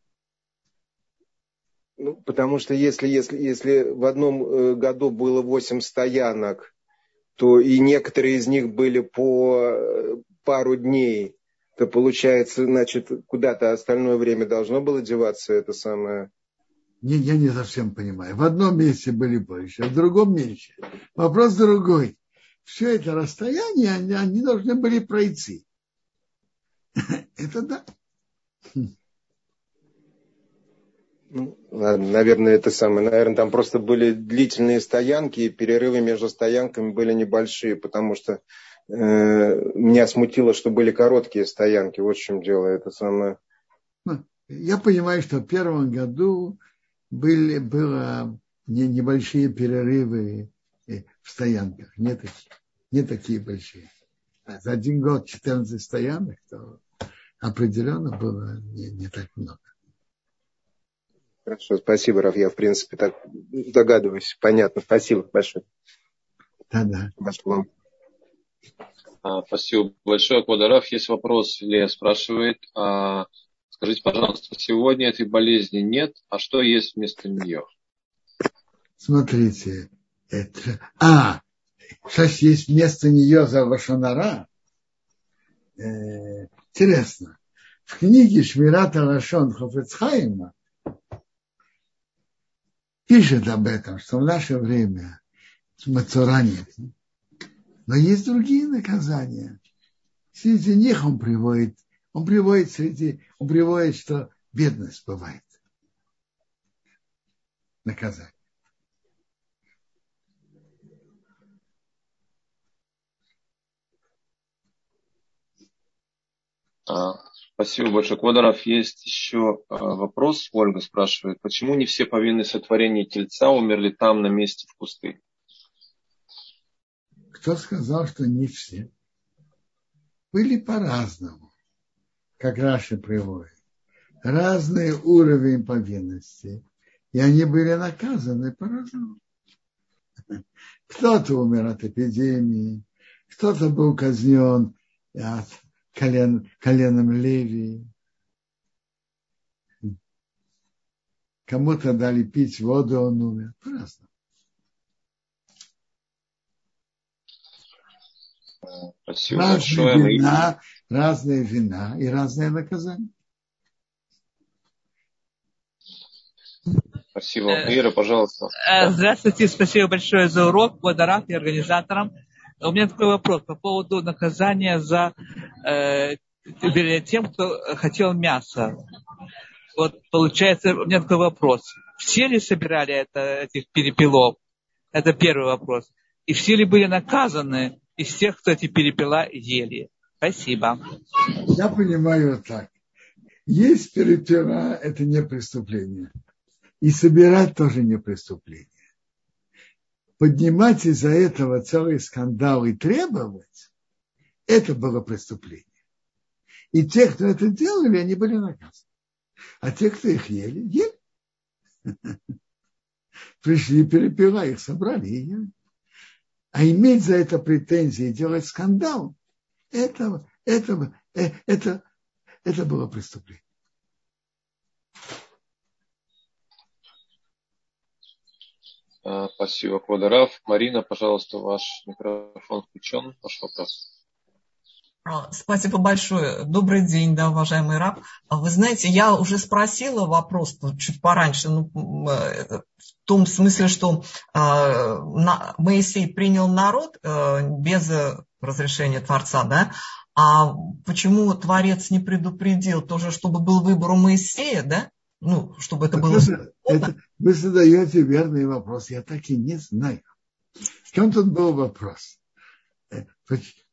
Speaker 3: Ну, потому что если, если, если в одном э, году было 8 стоянок, то и некоторые из них были по э, пару дней, то получается, значит, куда-то остальное время должно было деваться это самое.
Speaker 1: Не, я не совсем понимаю. В одном месте были больше, а в другом меньше. Вопрос другой. Все это расстояние они, они должны были пройти. Это да.
Speaker 3: Ну, наверное, это самое. Наверное, там просто были длительные стоянки, и перерывы между стоянками были небольшие, потому что меня смутило, что были короткие стоянки. Вот в чем дело. Это самое.
Speaker 1: Ну, я понимаю, что в первом году были, было не, небольшие перерывы э, в стоянках. Не такие, не такие большие. А за один год 14 стоянок, то определенно было не, не так много.
Speaker 3: Хорошо, спасибо, Раф. Я, в принципе, так догадываюсь. Понятно. Спасибо большое.
Speaker 1: Да-да.
Speaker 2: А, спасибо большое, Квадараф. Есть вопрос, Лея спрашивает. А, скажите, пожалуйста, сегодня этой болезни нет, а что есть вместо нее?
Speaker 1: Смотрите, это... А, сейчас есть вместо нее за Вашанара. Э, интересно. В книге Шмирата Лашон Хофецхайма пишет об этом, что в наше время Мацура нет. Но есть другие наказания. Среди них он приводит, он приводит среди, он приводит, что бедность бывает. Наказание.
Speaker 2: А, Спасибо большое. Квадоров, есть еще а, вопрос. Ольга спрашивает, почему не все повинные сотворения тельца умерли там, на месте в пустыне?
Speaker 1: Кто сказал, что не все? Были по-разному, как Раши приводит. Разный уровень повинности. И они были наказаны по-разному. Кто-то умер от эпидемии, кто-то был казнен от колен, коленом Леви. Кому-то дали пить воду, он умер. По-разному.
Speaker 2: Спасибо
Speaker 1: разные
Speaker 2: большое.
Speaker 1: Вина, разная вина и разное наказание.
Speaker 2: Спасибо. Ира, пожалуйста.
Speaker 4: Э, здравствуйте, спасибо большое за урок, Водорак и организаторам. У меня такой вопрос по поводу наказания за э, тем, кто хотел мясо. Вот получается, у меня такой вопрос. Все ли собирали это, этих перепелов? Это первый вопрос. И все ли были наказаны из тех, кто эти перепела ели? Спасибо.
Speaker 1: Я понимаю так. Есть перепела, это не преступление. И собирать тоже не преступление поднимать из-за этого целый скандал и требовать, это было преступление. И те, кто это делали, они были наказаны. А те, кто их ели, ели. Пришли, перепила, их собрали и ели. А иметь за это претензии и делать скандал, это, это, э, это, это было преступление.
Speaker 2: А, спасибо, Квадорав. Марина, пожалуйста, ваш микрофон включен. Ваш вопрос.
Speaker 5: А, спасибо большое. Добрый день, да, уважаемый раб. А вы знаете, я уже спросила вопрос чуть пораньше, ну, э, в том смысле, что э, Моисей принял народ э, без разрешения Творца, да, а почему Творец не предупредил тоже, чтобы был выбор у Моисея, да? Ну, чтобы это было...
Speaker 1: Это, вы задаете верный вопрос. Я так и не знаю. В чем тут был вопрос?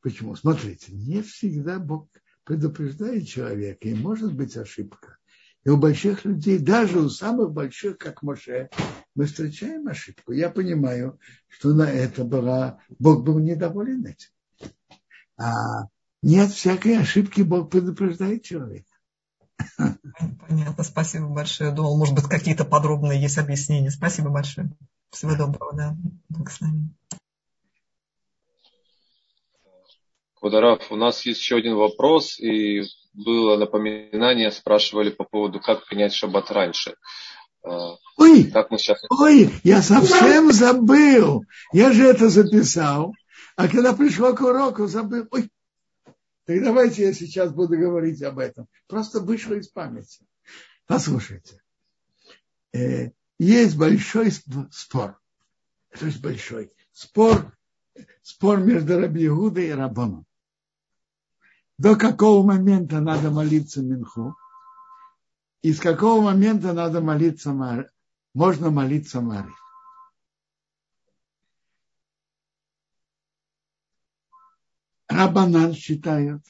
Speaker 1: Почему? Смотрите, не всегда Бог предупреждает человека, и может быть ошибка. И у больших людей, даже у самых больших, как Моше, мы встречаем ошибку. Я понимаю, что на это была, Бог был недоволен этим. А нет всякой ошибки Бог предупреждает человека.
Speaker 5: Понятно, спасибо большое. Думал, может быть, какие-то подробные есть объяснения. Спасибо большое. Всего доброго, да. Благословения.
Speaker 2: Квадараф, у нас есть еще один вопрос, и было напоминание, спрашивали по поводу, как принять шаббат раньше.
Speaker 1: ой, как мы сейчас... Ой, я совсем забыл. Я же это записал. А когда пришло к уроку, забыл. Ой, так давайте я сейчас буду говорить об этом. Просто вышло из памяти. Послушайте. Э, есть большой спор. То есть большой. Спор, спор между Раби Иудой и Рабоном. До какого момента надо молиться Минху? И с какого момента надо молиться Мар... можно молиться Мари? Рабанан считают.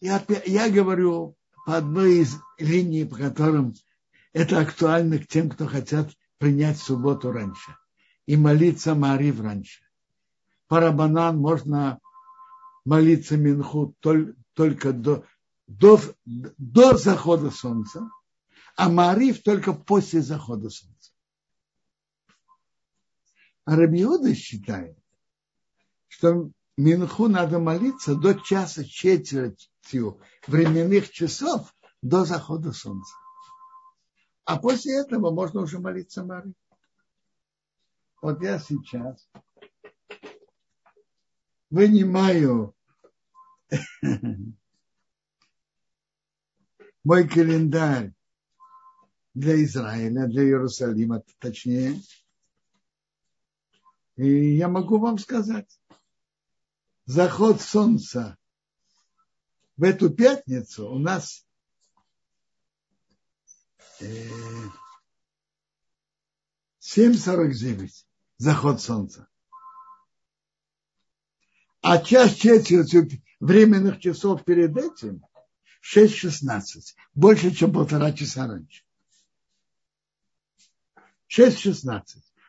Speaker 1: Я, я говорю по одной из линий, по которым это актуально к тем, кто хотят принять субботу раньше и молиться Марив раньше. По Рабанан можно молиться Минху только до до, до захода солнца, а Мариф только после захода солнца. А Рабиода считает, что Минху надо молиться до часа четвертью временных часов до захода солнца. А после этого можно уже молиться Мариф. Вот я сейчас вынимаю мой календарь для Израиля, для Иерусалима, точнее. И я могу вам сказать, заход солнца в эту пятницу у нас э, 7.49 заход солнца. А час четвертью временных часов перед этим 6.16. Больше, чем полтора часа раньше. 6.16.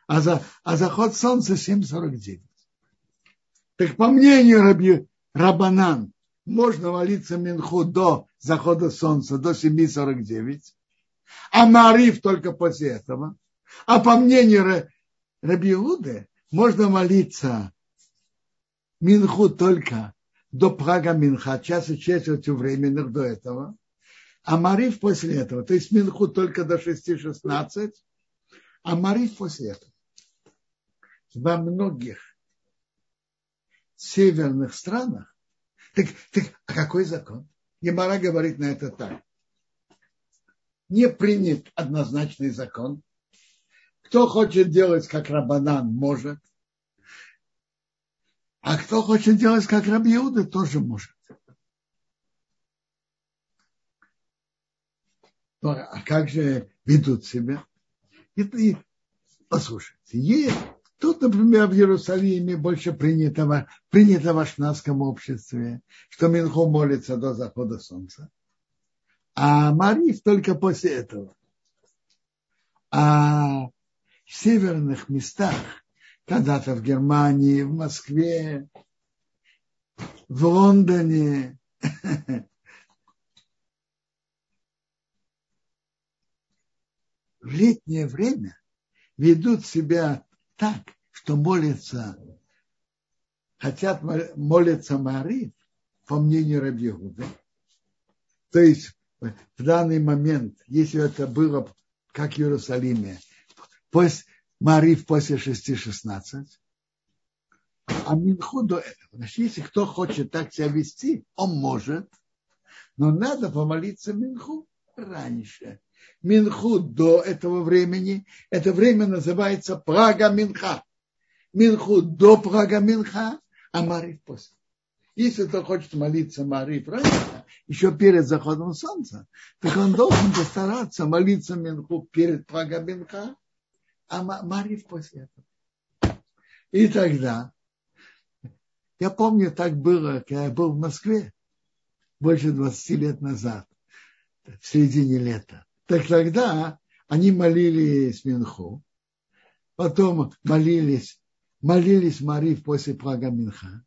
Speaker 1: А, за, а заход солнца 7.49. Так по мнению Раби, Рабанан, можно молиться Минху до захода солнца, до 7.49, а Мариф только после этого. А по мнению Раби Иуды, можно молиться Минху только до Прага Минха, часа четвертью временных до этого, а Мариф после этого. То есть Минху только до 6.16, а Мариф после этого. Во многих северных странах, так, так а какой закон? Гемара говорит на это так. Не принят однозначный закон. Кто хочет делать как Рабанан, может. А кто хочет делать как Рабиуда, тоже может. Ну, а как же ведут себя? И, послушайте, есть, тут, например, в Иерусалиме больше принято, принято в ашнадском обществе, что Минху молится до захода солнца, а Мариф только после этого. А в северных местах когда-то в Германии, в Москве, в Лондоне. В летнее время ведут себя так, что молятся, хотят молиться Мариф, по мнению Рабьегуда. То есть в данный момент, если это было как в Иерусалиме, после, Мариф после 6.16, а Минху до этого. Значит, если кто хочет так себя вести, он может, но надо помолиться Минху раньше. Минху до этого времени, это время называется Прага Минха. Минху до Прага Минха, а Мариф после. Если кто хочет молиться Мариф раньше, еще перед заходом солнца, так он должен постараться молиться Минху перед Прага Минха, а Марив после этого. И тогда, я помню, так было, когда я был в Москве больше 20 лет назад, в середине лета. Так тогда они молились Минху, потом молились, молились Марив после Прага Минха.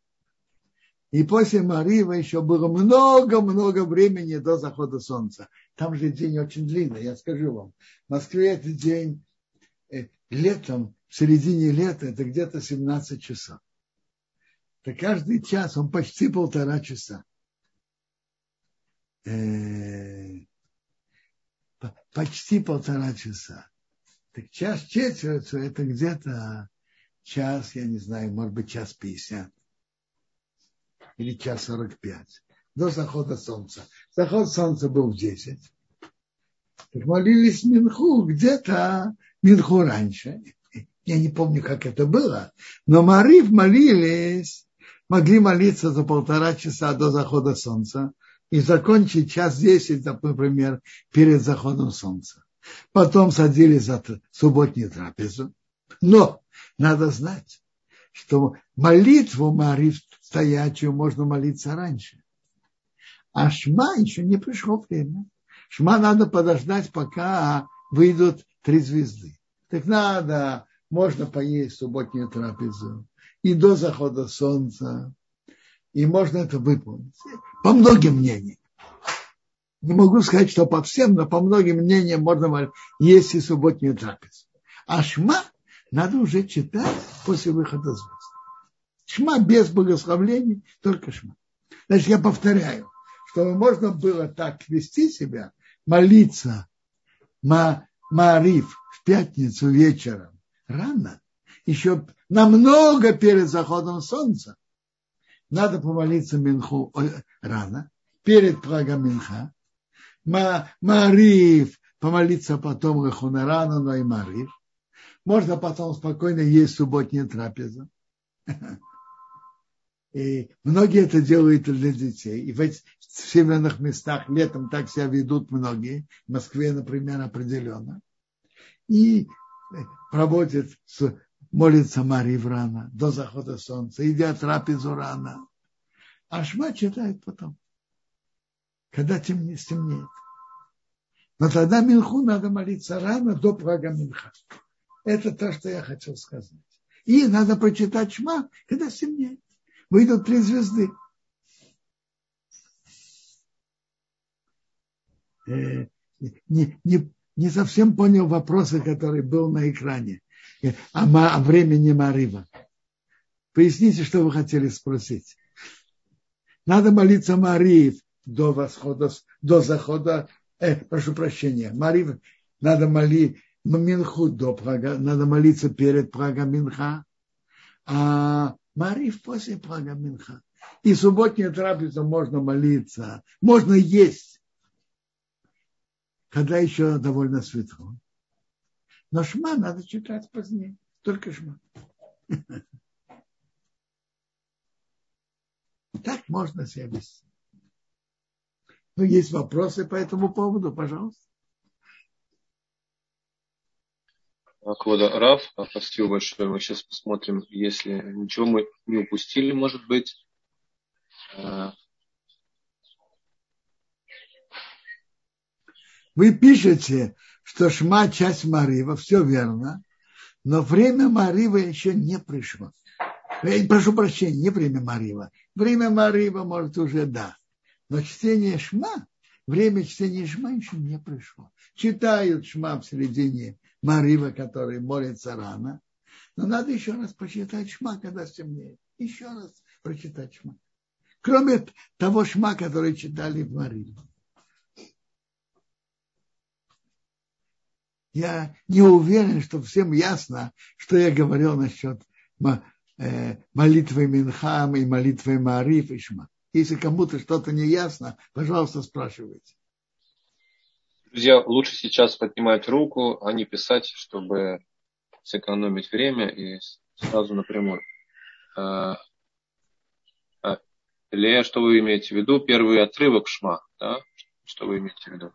Speaker 1: И после Марива еще было много-много времени до захода солнца. Там же день очень длинный, я скажу вам. В Москве этот день летом, в середине лета, это где-то 17 часов. То каждый час он почти полтора часа. Э, почти полтора часа. Так час четверть это где-то час, я не знаю, может быть, час пятьдесят. Или час сорок пять. До захода солнца. Заход солнца был в десять. Так молились Минху где-то Минху раньше. Я не помню, как это было. Но Мариф молились, могли молиться за полтора часа до захода солнца и закончить час десять, например, перед заходом солнца. Потом садились за субботнюю трапезу. Но надо знать, что молитву Мариф стоячую можно молиться раньше. А Шма еще не пришло время. Шма надо подождать, пока выйдут три звезды. Так надо, можно поесть субботнюю трапезу и до захода солнца, и можно это выполнить. По многим мнениям. Не могу сказать, что по всем, но по многим мнениям можно есть и субботнюю трапезу. А шма надо уже читать после выхода звезд. Шма без благословлений, только шма. Значит, я повторяю, чтобы можно было так вести себя, молиться ма, Мариф в пятницу вечером. Рано, еще намного перед заходом солнца, надо помолиться Минху. Рано, перед Прага Минха, Мариф, помолиться потом Рахунарана, но и Мариф. Можно потом спокойно есть субботнюю трапезу. И многие это делают для детей. И в, этих, северных местах летом так себя ведут многие. В Москве, например, определенно. И проводят, молятся Марив рано, до захода солнца, едят трапезу рано. А Шма читает потом когда темнеет, стемнеет. Но тогда Минху надо молиться рано до прага Минха. Это то, что я хотел сказать. И надо прочитать Шма, когда стемнеет. Выйдут три звезды. Э, не, не, не совсем понял вопроса, который был на экране э, о, о времени Марива. Поясните, что вы хотели спросить. Надо молиться Марив до восхода, до захода, э, прошу прощения, Марив, надо молить Минху до Прага, надо молиться перед Прага Минха, а Марив после Прага Минха. И субботняя трапеза можно молиться, можно есть, когда еще довольно светло. Но шма надо читать позднее, только шма. Так можно себя вести. Ну, есть вопросы по этому поводу, пожалуйста.
Speaker 2: Квода Раф, спасибо большое. Мы сейчас посмотрим, если ничего мы не упустили, может быть. А.
Speaker 1: Вы пишете, что Шма часть Марива, все верно, но время Марива еще не пришло. Я прошу прощения, не время Марива. Время Марива, может, уже да. Но чтение Шма, время чтения Шма еще не пришло. Читают Шма в середине Марива, который молится рано. Но надо еще раз прочитать Шма, когда стемнеет. Еще раз прочитать Шма. Кроме того Шма, который читали в Мариве. Я не уверен, что всем ясно, что я говорил насчет э, молитвы Минхам и молитвы Мариф и Шма. Если кому-то что-то не ясно, пожалуйста, спрашивайте.
Speaker 2: Друзья, лучше сейчас поднимать руку, а не писать, чтобы сэкономить время и сразу напрямую. А, а, Лея, что вы имеете в виду? Первый отрывок шма, да? Что вы имеете в виду?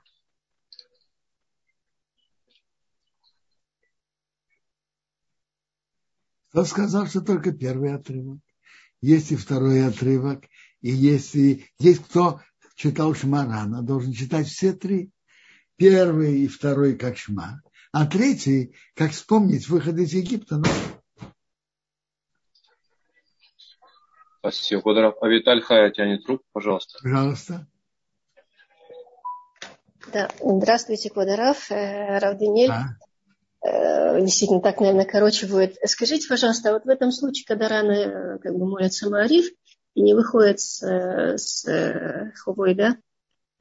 Speaker 1: Кто сказал, что только первый отрывок? Есть и второй отрывок, и если есть кто читал Шма рано, должен читать все три. Первый и второй как Шма, а третий, как вспомнить выход из Египта. Ну.
Speaker 2: Спасибо, Кударов. А Виталь Хая тянет руку, пожалуйста.
Speaker 1: Пожалуйста.
Speaker 6: Да, здравствуйте, Квадаров, э, Равденель. Да. Э, действительно, так, наверное, короче будет. Скажите, пожалуйста, а вот в этом случае, когда рано э, как бы молятся Маариф, и не выходит с, с хувой, да,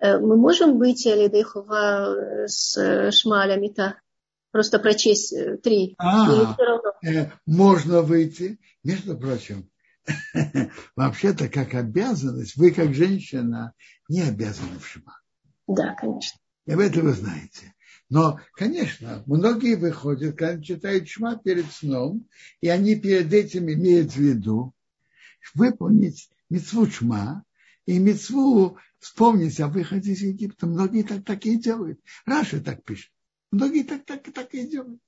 Speaker 6: мы можем быть Алидей Хова с Шмаля Мита? Просто прочесть три?
Speaker 1: А, можно выйти. Между прочим, вообще-то как обязанность, вы как женщина не обязаны в Шма.
Speaker 6: Да, конечно.
Speaker 1: И об этом вы знаете. Но, конечно, многие выходят, когда читают шма перед сном, и они перед этим имеют в виду выполнить мецву шма и мецву вспомнить о выходе из Египта. Многие так, так и делают. Раша так пишет. Многие так, так, так и делают.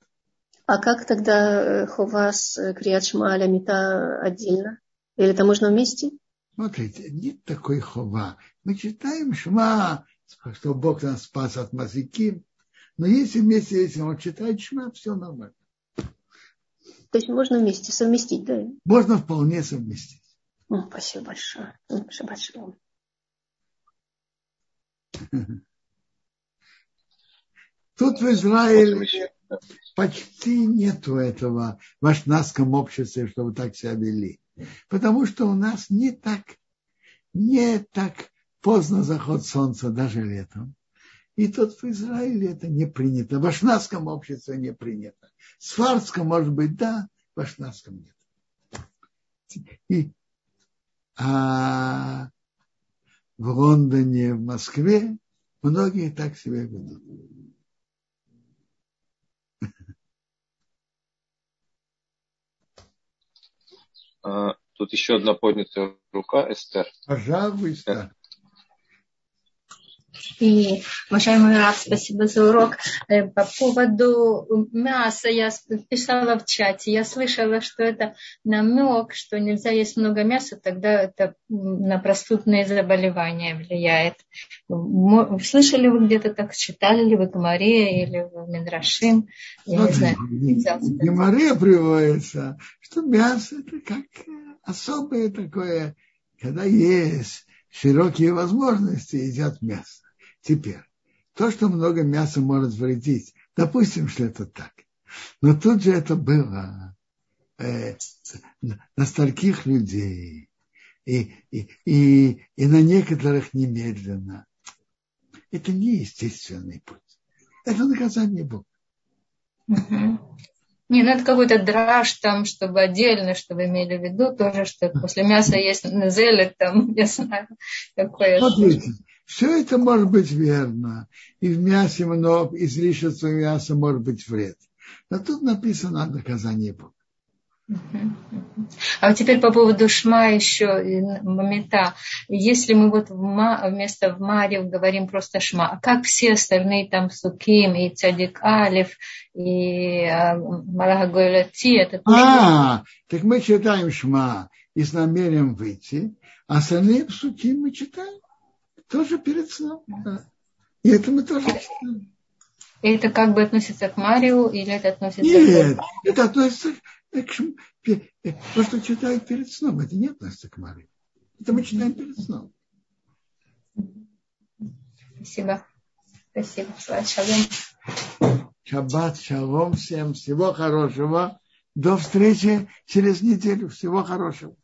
Speaker 6: А как тогда э, Ховас э, Криат Шма Мита отдельно? Или это можно вместе?
Speaker 1: Смотрите, нет такой хова. Мы читаем Шма, что Бог нас спас от мазыки, но если вместе, если он читает Шма, все нормально.
Speaker 6: То есть можно вместе совместить, да?
Speaker 1: Можно вполне совместить.
Speaker 6: Ну, спасибо большое. Шаббат шалом.
Speaker 1: Тут в Израиле почти нету этого в ашнадском обществе, чтобы так себя вели. Потому что у нас не так, не так поздно заход солнца даже летом. И тут в Израиле это не принято. В ашнадском обществе не принято. В Сварском, может быть, да, в ашнадском нет. И, а в Лондоне, в Москве многие так себя ведут.
Speaker 2: А, тут еще одна поднятая рука, Эстер.
Speaker 1: Пожалуйста.
Speaker 7: И, уважаемый Раф, спасибо за урок. Э, по поводу мяса я писала в чате. Я слышала, что это намек, что нельзя есть много мяса, тогда это на простудные заболевания влияет. Слышали вы где-то так, читали ли вы Гамаре или в Медрашим? Я
Speaker 1: не знаю. Гамаре приводится, что мясо это как особое такое, когда есть широкие возможности, едят мясо. Теперь, то, что много мяса может вредить, допустим, что это так. Но тут же это было э, на стольких людей и, и, и, и на некоторых немедленно. Это не естественный путь. Это наказание Бога.
Speaker 7: Не, ну это какой-то драж там, чтобы отдельно, чтобы имели в виду тоже, что после мяса есть назелек там, не знаю, такое.
Speaker 1: Смотрите, все это может быть верно. И в мясе много, излишество мяса может быть вред. Но тут написано наказание Бога.
Speaker 7: А вот теперь по поводу шма еще, мамита. Если мы вот вместо в Марив говорим просто шма, а как все остальные там суким и цадик алиф и а, малагойлати? Это
Speaker 1: а, так мы читаем шма и с намерением выйти, а остальные суким мы читаем тоже перед сном. Да. И это мы тоже читаем.
Speaker 7: И это как бы относится к Марию или это относится
Speaker 1: Нет, к... это относится то, что читают перед сном, это не относится к Марии. Это мы читаем перед сном.
Speaker 7: Спасибо. Спасибо. Шалом.
Speaker 1: Шаббат, шалом всем. Всего хорошего. До встречи через неделю. Всего хорошего.